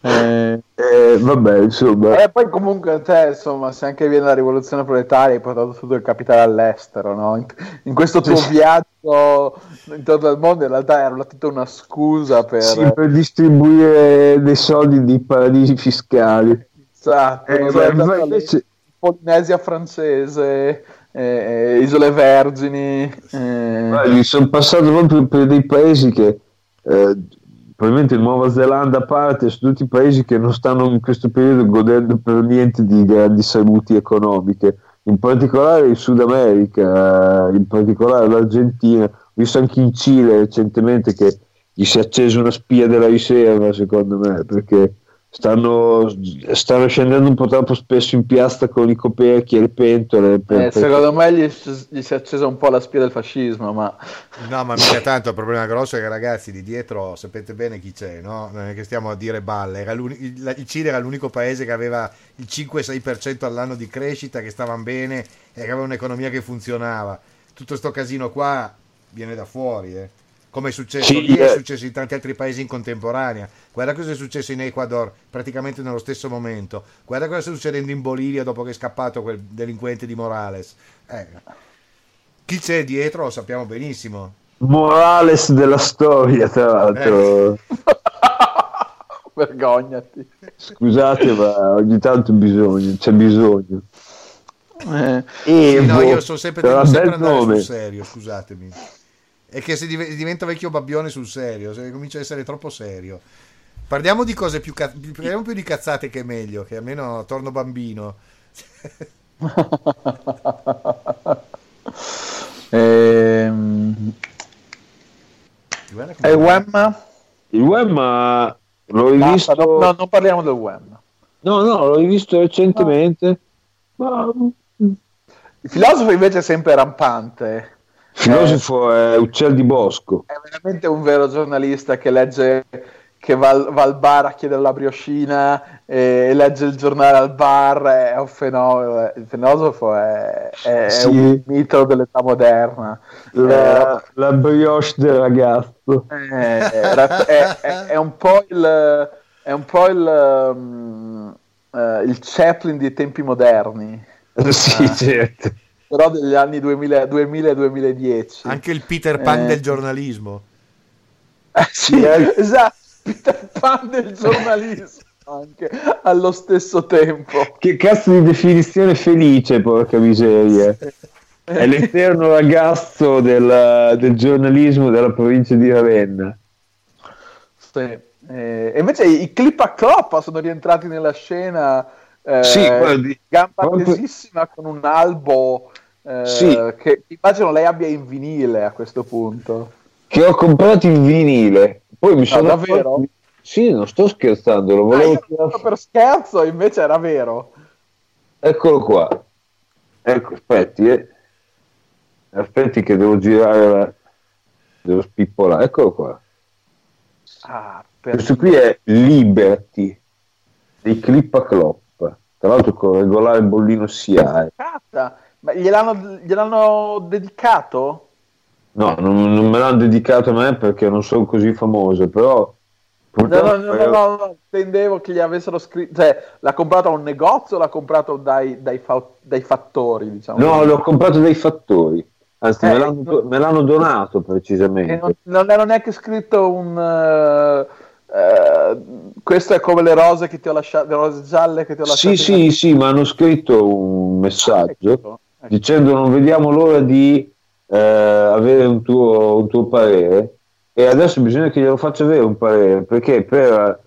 Eh, eh, vabbè, insomma. E poi comunque te, insomma, se anche viene la rivoluzione proletaria hai portato tutto il capitale all'estero, no? In, in questo tuo sì. viaggio intorno al mondo in realtà era tutta una scusa per... Sì, per distribuire dei soldi di paradisi fiscali. Esatto, eh, beh, invece... Polinesia francese, eh, Isole Vergini. Eh... Beh, sono passato proprio per dei paesi che eh, probabilmente Nuova Zelanda a parte, su tutti i paesi che non stanno in questo periodo godendo per niente di grandi saluti economiche, in particolare il Sud America, in particolare l'Argentina, ho visto anche in Cile recentemente che gli si è accesa una spia della riserva secondo me, perché stanno, stanno, scendendo un po' troppo spesso in piazza con i coperchi e le pentole. Per, eh, per... Secondo me gli, gli, si è accesa un po' la spia del fascismo, ma... No, ma mica tanto, il problema grosso è che ragazzi di dietro sapete bene chi c'è, no? Non è che stiamo a dire balle, era il, il Cile era l'unico paese che aveva il 5-6% all'anno di crescita, che stavano bene e che aveva un'economia che funzionava. Tutto sto casino qua viene da fuori, eh come è successo sì, lì, è successo in tanti altri paesi in contemporanea. Guarda cosa è successo in Ecuador praticamente nello stesso momento. Guarda cosa sta succedendo in Bolivia dopo che è scappato quel delinquente di Morales. Eh, chi c'è dietro lo sappiamo benissimo. Morales della storia, tra l'altro. Eh. Vergognati. Scusate, ma ogni tanto bisogno, c'è bisogno. Eh. Sì, no, io sono sempre, devo sempre andare sul serio, scusatemi. È che se diventa vecchio babbione sul serio, se comincia a essere troppo serio. Parliamo di cose più, ca- parliamo più di cazzate che è meglio, che almeno torno bambino. ehm... E il WEM? Il WEM l'ho rivisto... No, no, non parliamo del WEM. No, no, l'ho rivisto recentemente. Ma... Il filosofo invece è sempre rampante. Filosofo è Uccel di Bosco. È veramente un vero giornalista che legge che va, va al bar a chiedere la brioscina e legge il giornale al bar, è un fenomeno. Il filosofo è, è, sì. è un mito dell'età moderna. La, eh, la brioche del ragazzo. Eh, è, è, un po' il, è un po' il, um, uh, il Chaplin dei tempi moderni. Sì, certo però degli anni 2000-2010. Anche il Peter Pan eh. del giornalismo. Eh, sì, esatto, Peter Pan del giornalismo. Anche allo stesso tempo. Che cazzo di definizione felice, porca miseria. È l'eterno ragazzo del, del giornalismo della provincia di Ravenna. Sì. Eh, invece i clip a cloppa sono rientrati nella scena eh, sì, guardi, gamba proprio... tesissima con un albo eh, sì. che immagino lei abbia in vinile a questo punto. Che ho comprato in vinile. Poi mi no, sono davvero? Fatto... Sì, non sto scherzando, lo volevo ah, per scherzo, invece era vero. Eccolo qua. Ecco, aspetti, eh. Aspetti che devo girare la... devo spippolare. Eccolo qua. Ah, per... Questo qui è Liberty dei Clip a Clop. Tra l'altro con regolare bollino SIAE. Ma gliel'hanno, gliel'hanno dedicato? No, non, non, me l'hanno dedicato a me perché non sono così famoso, però... No, no, no, intendevo che gli avessero scritto, cioè l'ha comprato a un negozio o l'ha comprato dai, dai, fa... dai fattori, diciamo? No, l'ho comprato dai fattori, anzi eh, me, l'hanno, no... me, l'hanno, donato precisamente. Non, non, era neanche scritto un... Uh eh, questo è come le rose che ti ho lasciato, le rose gialle che ti ho lasciato. Sì, sì, sì, ma hanno scritto un messaggio ah, ecco. Dicendo non vediamo l'ora di eh, avere un tuo, un tuo, parere e adesso bisogna che glielo faccia avere un parere perché per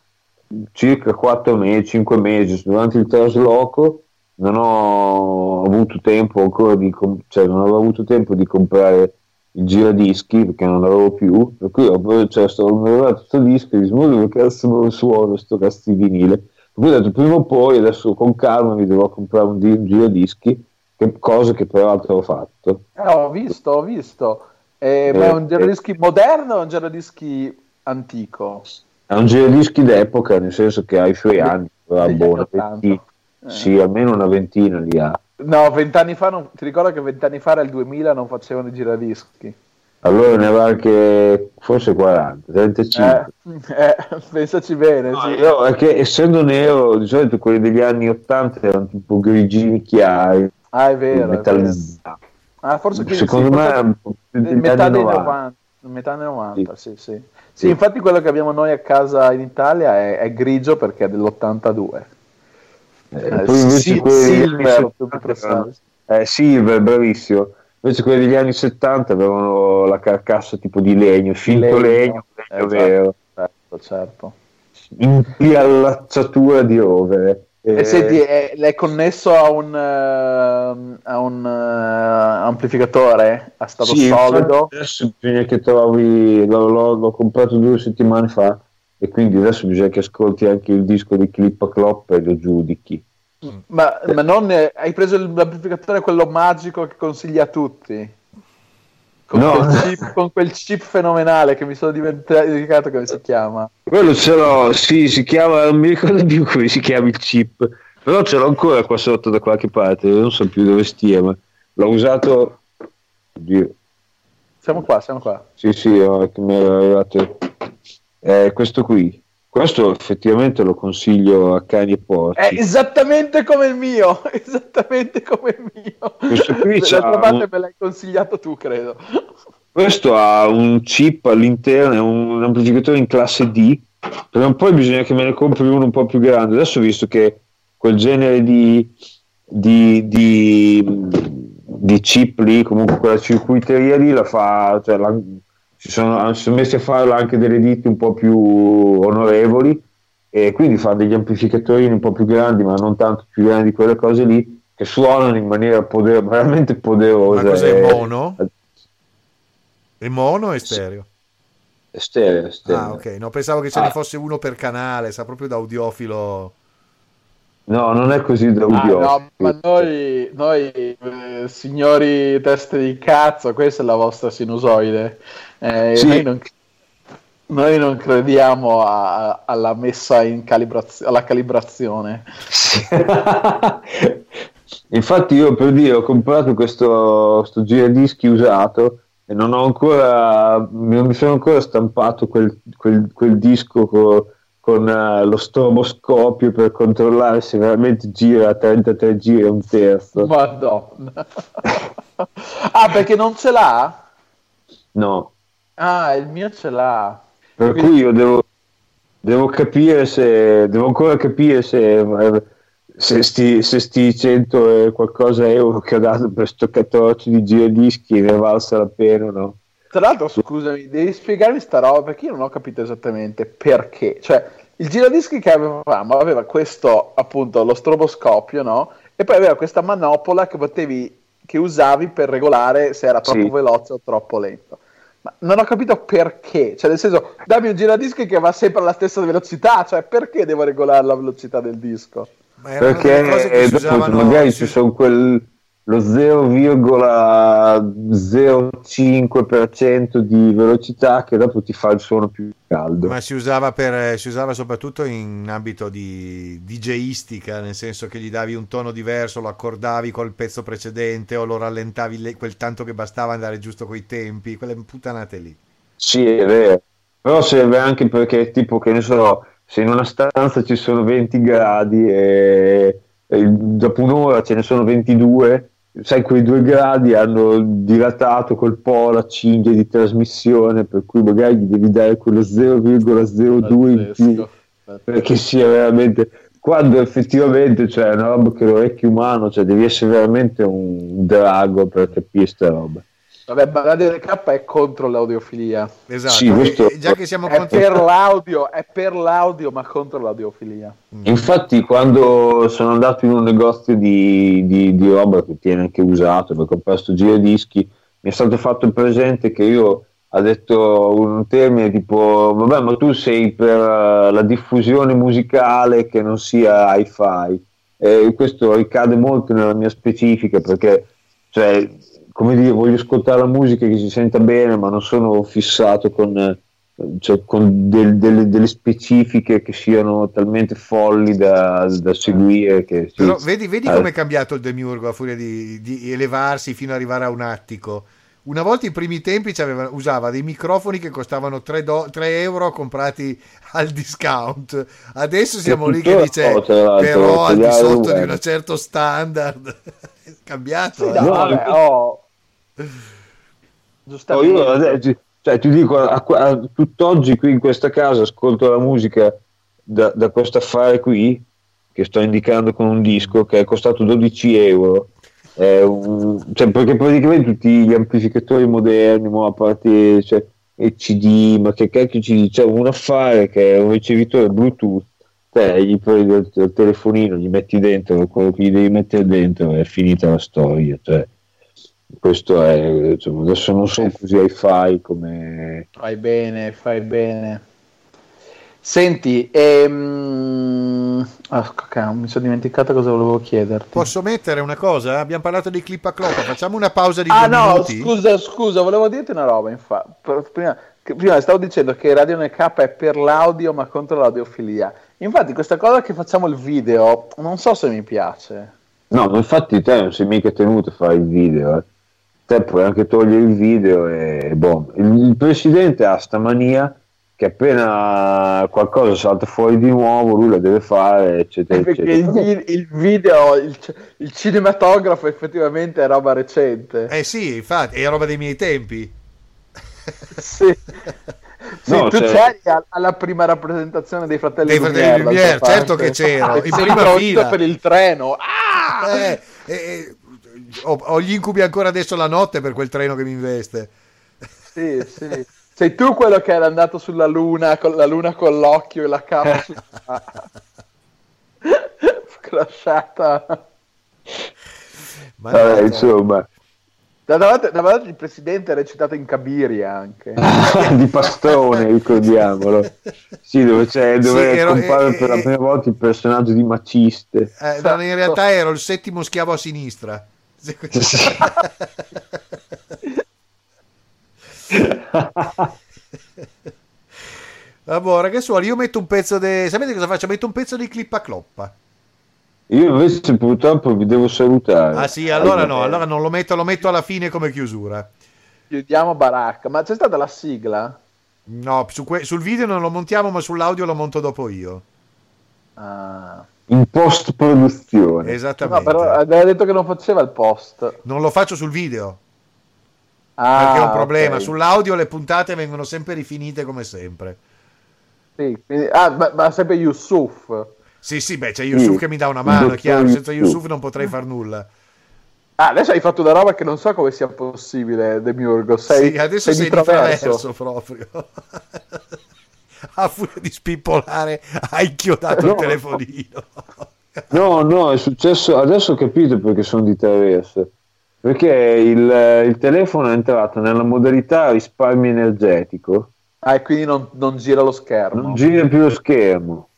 circa 4 mesi, 5 mesi durante il trasloco non ho avuto tempo ancora di, cioè non avevo avuto tempo di comprare il giradischi perché non l'avevo più per cui ho cioè, guardando questo disco e dico ma dove cazzo lo suono sto cazzo di vinile. Per cui ho detto prima o poi adesso con calma mi devo comprare un, un giradischi che, cosa che peraltro ho fatto eh, ho visto ho visto eh, eh, ma è un giradischi eh, moderno o un giradischi antico? è un giradischi d'epoca nel senso che ha i suoi anni ha buona, 20, sì almeno una ventina li ha No, vent'anni fa, non, ti ricordo che vent'anni fa era il 2000, non facevano i giradischi. Allora ne aveva anche forse 40, 35. Eh, eh, pensaci bene. No, sì. no, è che essendo nero, di solito quelli degli anni 80 erano tipo grigini chiari. Ah, è vero. Metallizzati. Ah, forse Secondo sì, me forse metà dei 90. 90. Metà anni 90, sì. Sì, sì. sì, infatti quello che abbiamo noi a casa in Italia è, è grigio perché è dell'82. Eh, eh, poi invece sì, Silver, eh, Silver, bravissimo. Invece quelli degli anni 70 avevano la carcassa tipo di legno, finto legno, legno, legno esatto, vero. Certo, certo. Impiallacciatura di rovere. E, e senti, è, è, connesso a un, uh, a un uh, amplificatore a stato sì, solido? Adesso bisogna che trovi, l'ho, l'ho, l'ho comprato due settimane fa e quindi adesso bisogna che ascolti anche il disco di Clip Clop e lo giudichi. Ma, ma non hai preso l'amplificatore quello magico che consiglia a tutti? Con, no. quel chip, con quel chip fenomenale che mi sono dimenticato come si chiama. Quello ce l'ho, sì, si chiama, non mi ricordo più come si chiama il chip, però ce l'ho ancora qua sotto da qualche parte, non so più dove stia, ma l'ho usato... Oddio. Siamo qua, siamo qua. Sì, sì, mi è arrivato eh, questo qui. Questo effettivamente lo consiglio a cani e porci. È esattamente come il mio, esattamente come il mio. Questo qui D'altra parte un... me l'hai consigliato tu, credo. Questo ha un chip all'interno, è un amplificatore in classe D, però poi bisogna che me ne compri uno un po' più grande. Adesso ho visto che quel genere di, di, di, di chip lì, comunque quella circuiteria lì la fa, cioè la, si sono, sono messi a fare anche delle ditte un po' più onorevoli e quindi fa degli amplificatori un po' più grandi ma non tanto più grandi di quelle cose lì che suonano in maniera poder- veramente poderosa ma cos'è e... mono? è mono e stereo? È stereo, stereo. ah ok no pensavo che ce ne ah. fosse uno per canale sa proprio da audiofilo No, non è così da ah, no, ma noi, noi eh, signori teste di cazzo, questa è la vostra sinusoide. Eh, sì. noi, non, noi, non, crediamo a, alla messa in calibrazione, alla calibrazione. Infatti io per dire ho comprato questo, questo giradischi usato e non ho ancora, non mi sono ancora stampato quel, quel, quel disco con con uh, lo stroboscopio per controllare se veramente gira a 33 giri e un terzo. Madonna. ah, perché non ce l'ha? No. Ah, il mio ce l'ha. Per Quindi... cui io devo, devo capire se... Devo ancora capire se... Se sti, se sti 100 e qualcosa euro che ho dato per sto 14 di giradischi ne valsa la pena o no? Tra l'altro, scusami, devi spiegarmi sta roba perché io non ho capito esattamente perché. Cioè, il giradischi che avevamo aveva questo, appunto, lo stroboscopio, no? E poi aveva questa manopola che potevi che usavi per regolare se era troppo sì. veloce o troppo lento. Ma non ho capito perché, cioè nel senso, dammi un giradischi che va sempre alla stessa velocità, cioè perché devo regolare la velocità del disco? Perché dopo, magari ci sono quel, lo 0,05% di velocità che dopo ti fa il suono più caldo. Ma si usava, per, si usava soprattutto in ambito di DJistica, nel senso che gli davi un tono diverso, lo accordavi col pezzo precedente o lo rallentavi quel tanto che bastava andare giusto coi tempi, quelle puttanate lì. Sì, è vero. Però serve anche perché tipo che ne so, se in una stanza ci sono 20 gradi e, e dopo un'ora ce ne sono 22 sai, quei due gradi hanno dilatato col po' la cinghia di trasmissione, per cui magari gli devi dare quello 0,02 in più perché sia veramente quando effettivamente cioè, una roba che l'orecchio umano, cioè devi essere veramente un drago per capire questa roba. Vabbè, la DLK è contro l'audiofilia. Esatto, sì, questo... già che siamo è contro... per l'audio, è per l'audio, ma contro l'audiofilia. Mm. Infatti, quando sono andato in un negozio di, di, di roba che tiene anche usato, perché ho questo giradischi, mi è stato fatto presente che io ha detto un termine tipo vabbè ma tu sei per la diffusione musicale che non sia hi-fi e questo ricade molto nella mia specifica perché cioè, come dire, voglio ascoltare la musica che si senta bene, ma non sono fissato con, cioè, con del, delle, delle, specifiche che siano talmente folli da, da seguire. Che, Però vedi, vedi eh. come è cambiato il demiurgo a furia di, di, elevarsi fino ad arrivare a un attico. Una volta in primi tempi usava dei microfoni che costavano 3, do, 3, euro comprati al discount. Adesso siamo lì che dice però al di sotto di un certo standard. è cambiato. Sì, eh. no, vabbè, oh, Giustamente. No, io, cioè, ti dico, a, a, tutt'oggi qui in questa casa ascolto la musica da, da questo affare qui, che sto indicando con un disco, che è costato 12 euro. Un, cioè, perché praticamente tutti gli amplificatori moderni, a parte cioè, CD, ma che cacchio dice? Cioè, un affare che è un ricevitore Bluetooth, te gli prendi il, il, telefonino, gli metti dentro quello che gli devi mettere dentro, è finita la storia. Cioè, questo è insomma, adesso non sono così hi-fi come fai bene fai bene Senti, ehm... oh, mi sono dimenticato cosa volevo chiederti. Posso mettere una cosa? Abbiamo parlato di clip a cloppa, facciamo una pausa di ah, due no, minuti. Scusa, scusa, volevo dirti una roba, infatti. Prima, prima stavo dicendo che Radio NK è per l'audio ma contro l'audiofilia. Infatti questa cosa che facciamo il video, non so se mi piace. No, infatti te non sei mica tenuto a fare il video, eh. Te puoi anche togliere il video e boh. Il, il presidente ha sta mania che appena qualcosa salta fuori di nuovo lui lo deve fare eccetera perché eccetera. il, il video il, il, cinematografo effettivamente è roba recente. Eh sì infatti è roba dei miei tempi. Sì, sì no, tu cioè... c'eri alla prima rappresentazione dei fratelli dei fratelli Lumière, certo che c'ero in prima fila. per il treno. Ah! eh, eh, eh, ho, ho gli incubi ancora adesso la notte per quel treno che mi investe sì sì sei tu quello che era andato sulla luna con la luna con l'occhio e la capa crashata. Vabbè, insomma. Da davanti, davanti il presidente è recitato in Cabiria anche. di Pastone, ricordiamolo. Sì, dove, c'è, dove sì, ero, compare eh, per la prima volta il personaggio di Maciste. Eh, in realtà ero il settimo schiavo a sinistra. Vabbè, ragazzuoli, io metto un pezzo di... Sapete cosa faccio? Metto un pezzo di clip a cloppa. Io invece purtroppo vi devo salutare. Ah sì, allora no, allora non lo metto, lo metto alla fine come chiusura. Chiudiamo baracca. Ma c'è stata la sigla? No, su que- sul video non lo montiamo, ma sull'audio lo monto dopo io. Ah. In post produzione. Esattamente. No, però aveva detto che non faceva il post. Non lo faccio sul video. Ah, perché è un problema. Okay. Sull'audio le puntate vengono sempre rifinite come sempre. Sì, quindi, ah, ma, ma, sempre Yusuf. Sì, sì, beh, c'è Yusuf sì. che mi dà una mano, chiaro. Senza Yusuf non potrei far nulla. Ah, adesso hai fatto una roba che non so come sia possibile, Demiurgo. Sei, sì, adesso sei, sei di traverso proprio. A furia di spippolare hai chiodato no. il telefonino. no, no, è successo. Adesso ho capito perché sono di traverso perché il, il, telefono è entrato nella modalità risparmio energetico. Ah, e quindi non, non gira lo schermo. Non gira più lo schermo.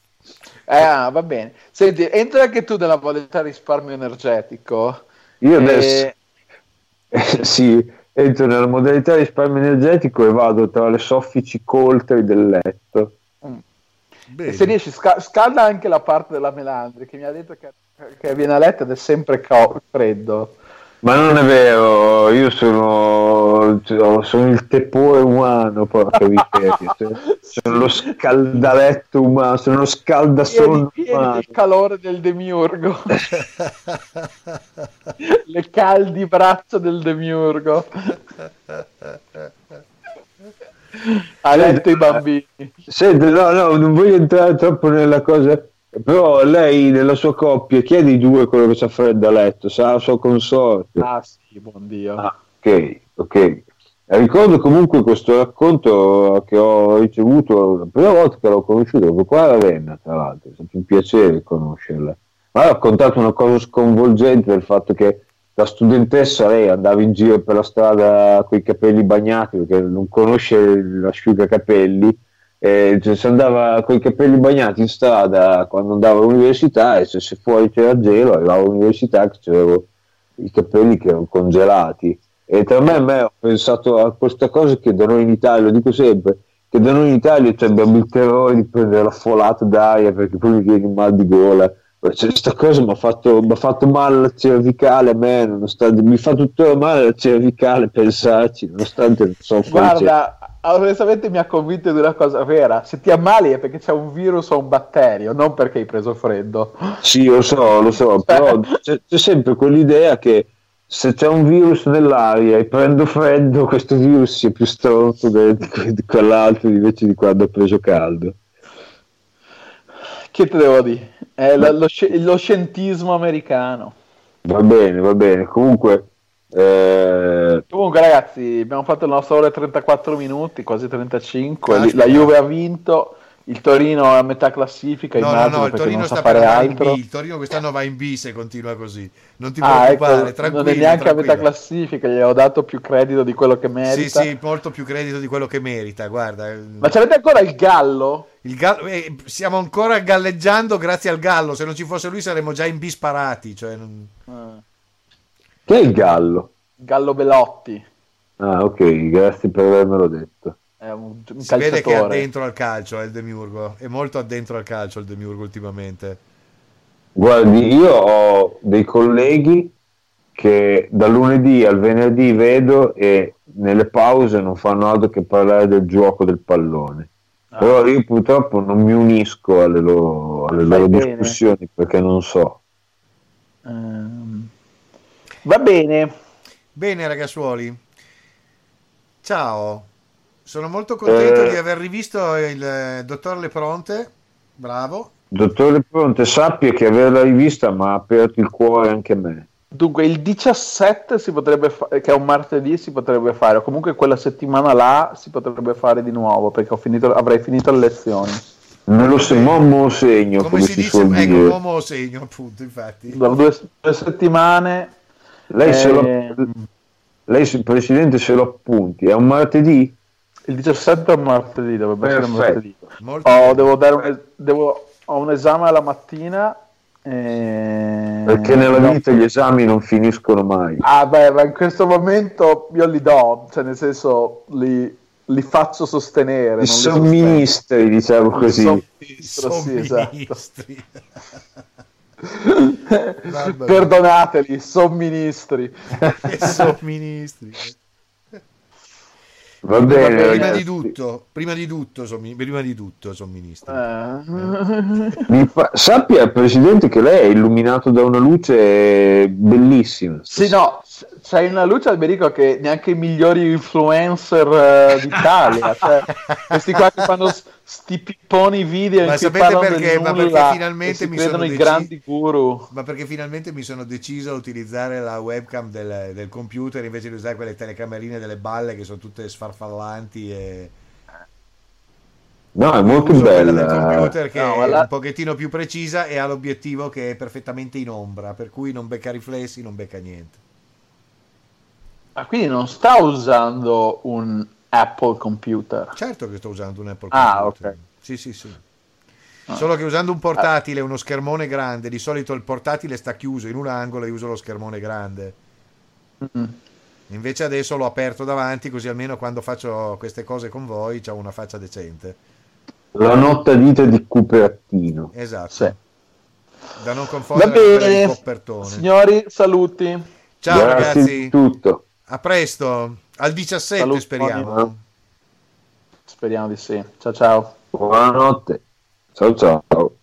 Eh, ah, va bene. Senti, entra anche tu nella modalità risparmio energetico. Io adesso... Eh, sì, entro nella modalità risparmio energetico e vado tra le soffici coltri del letto. Mm. E se riesci, sca- scalda anche la parte della melandri che mi ha detto che, che viene a letto ed è sempre co- freddo. Ma non è vero, io sono, sono il tepore umano, porca miseria. sono lo scaldaletto umano, sono lo scaldasonno umano. il calore del demiurgo. Le caldi braccia del demiurgo. Ha letto i bambini. Senti, no, no, non voglio entrare troppo nella cosa però lei nella sua coppia, chi è di due quello che si fredda a letto? Sarà la sua consorte. Ah sì, buon Dio. Ah, ok, ok. Ricordo comunque questo racconto che ho ricevuto la prima volta che l'ho conosciuto, proprio qua a Ravenna, tra l'altro, è stato un piacere conoscerla. Ma ha raccontato una cosa sconvolgente del fatto che da studentessa lei andava in giro per la strada con i capelli bagnati perché non conosce l'asciugacapelli eh, cioè, si andava con i capelli bagnati in strada quando andavo all'università e se, se fuori c'era gelo arrivavo all'università che c'erano i capelli che erano congelati. E tra me e me ho pensato a questa cosa che da noi in Italia, lo dico sempre, che da noi in Italia cioè, abbiamo il terrore di prendere la folata d'aria perché poi mi viene un mal di gola. Cioè, questa cosa mi ha fatto, fatto, male la cervicale a me, nonostante mi fa tuttora male la cervicale pensarci, nonostante non so Guarda, onestamente mi ha convinto di una cosa vera. Se ti ammali è perché c'è un virus o un batterio, non perché hai preso freddo. Sì, lo so, lo so, cioè però c'è, c'è, sempre quell'idea che se c'è un virus nell'aria e prendo freddo, questo virus sia più stronzo di, di quell'altro invece di quando ho preso caldo. Che te devo dire? È lo, lo, lo scientismo americano. Va bene, va bene. Comunque eh... Comunque, ragazzi, abbiamo fatto il nostro ore 34 minuti, quasi 35. Ah, la Juve ha vinto. Il Torino è a metà classifica. No, no, no, il Torino sta per altro. Il Torino quest'anno va in B se continua così. Non ti ah, preoccupare, ecco, Non è neanche tranquillo. a metà classifica, gli ho dato più credito di quello che merita. Sì, sì, molto più credito di quello che merita. Guarda. Ma c'avete ancora il Gallo? gallo, eh, stiamo ancora galleggiando grazie al gallo. Se non ci fosse lui saremmo già in bisparati. Cioè non... eh. Che è il gallo? Gallo Belotti. Ah, ok, grazie per avermelo detto. È un, un si vede che è addentro al calcio è il Demiurgo. È molto addentro al calcio il Demiurgo ultimamente. Guardi, io ho dei colleghi che dal lunedì al venerdì vedo e nelle pause non fanno altro che parlare del gioco del pallone. Ah. Però io purtroppo non mi unisco alle loro, alle loro discussioni perché non so. Um, va bene. Bene ragazzuoli. Ciao. Sono molto contento eh, di aver rivisto il eh, dottor Lepronte. Bravo. Dottor Lepronte, sappia che averla rivista mi ha aperto il cuore anche a me. Dunque, il 17 si potrebbe fa- che è un martedì, si potrebbe fare, o comunque quella settimana là si potrebbe fare di nuovo, perché finito, avrei finito le lezioni. Me lo se- mo segno. Come, come si, si dice? Ecco, mo segno, appunto, infatti. Da due, due settimane... Lei, eh... se lo, eh, lei, Presidente, se lo appunti, è un martedì? Il 17 è un martedì, dovrebbe Perfetto. essere un martedì. Oh, devo dare un, devo, ho un esame alla mattina eh... Perché nella vita gli esami non finiscono mai. Ah, beh, ma in questo momento io li do, cioè nel senso li, li faccio sostenere. I somministri, diciamo così. Somministro, sì, esatto. Perdonateli, somministri. somministri. Va bene, prima, di tutto, prima di tutto, sommi, prima di tutto, somministro. Eh. Fa, sappia, Presidente, che lei è illuminato da una luce bellissima. Sì, no, c'hai una luce, Alberico, che neanche i migliori influencer uh, d'Italia, cioè, questi qua che fanno sti pipponi video ma sapete perché? Ma perché finalmente mi sono deci... grandi guru. Ma perché finalmente mi sono deciso a utilizzare la webcam del, del computer invece di usare quelle telecamerine delle balle che sono tutte sfarfallanti e... No, è molto bella. Del computer che no, è la... un pochettino più precisa e ha l'obiettivo che è perfettamente in ombra, per cui non becca riflessi, non becca niente. Ah, quindi non sta usando un Apple Computer. Certo che sto usando un Apple ah, Computer. ok. Sì, sì, sì. Ah. Solo che usando un portatile, uno schermone grande, di solito il portatile sta chiuso in un angolo e uso lo schermone grande. Mm-hmm. Invece adesso l'ho aperto davanti, così almeno quando faccio queste cose con voi ho una faccia decente. La notte dita di Cupertino. Esatto. Sì. Da non confondere con il coppertone. Signori, saluti. Ciao Grazie ragazzi. Tutto. A presto. Al 17 Saluto, speriamo. Speriamo di sì. Ciao ciao. Buonanotte. Ciao ciao.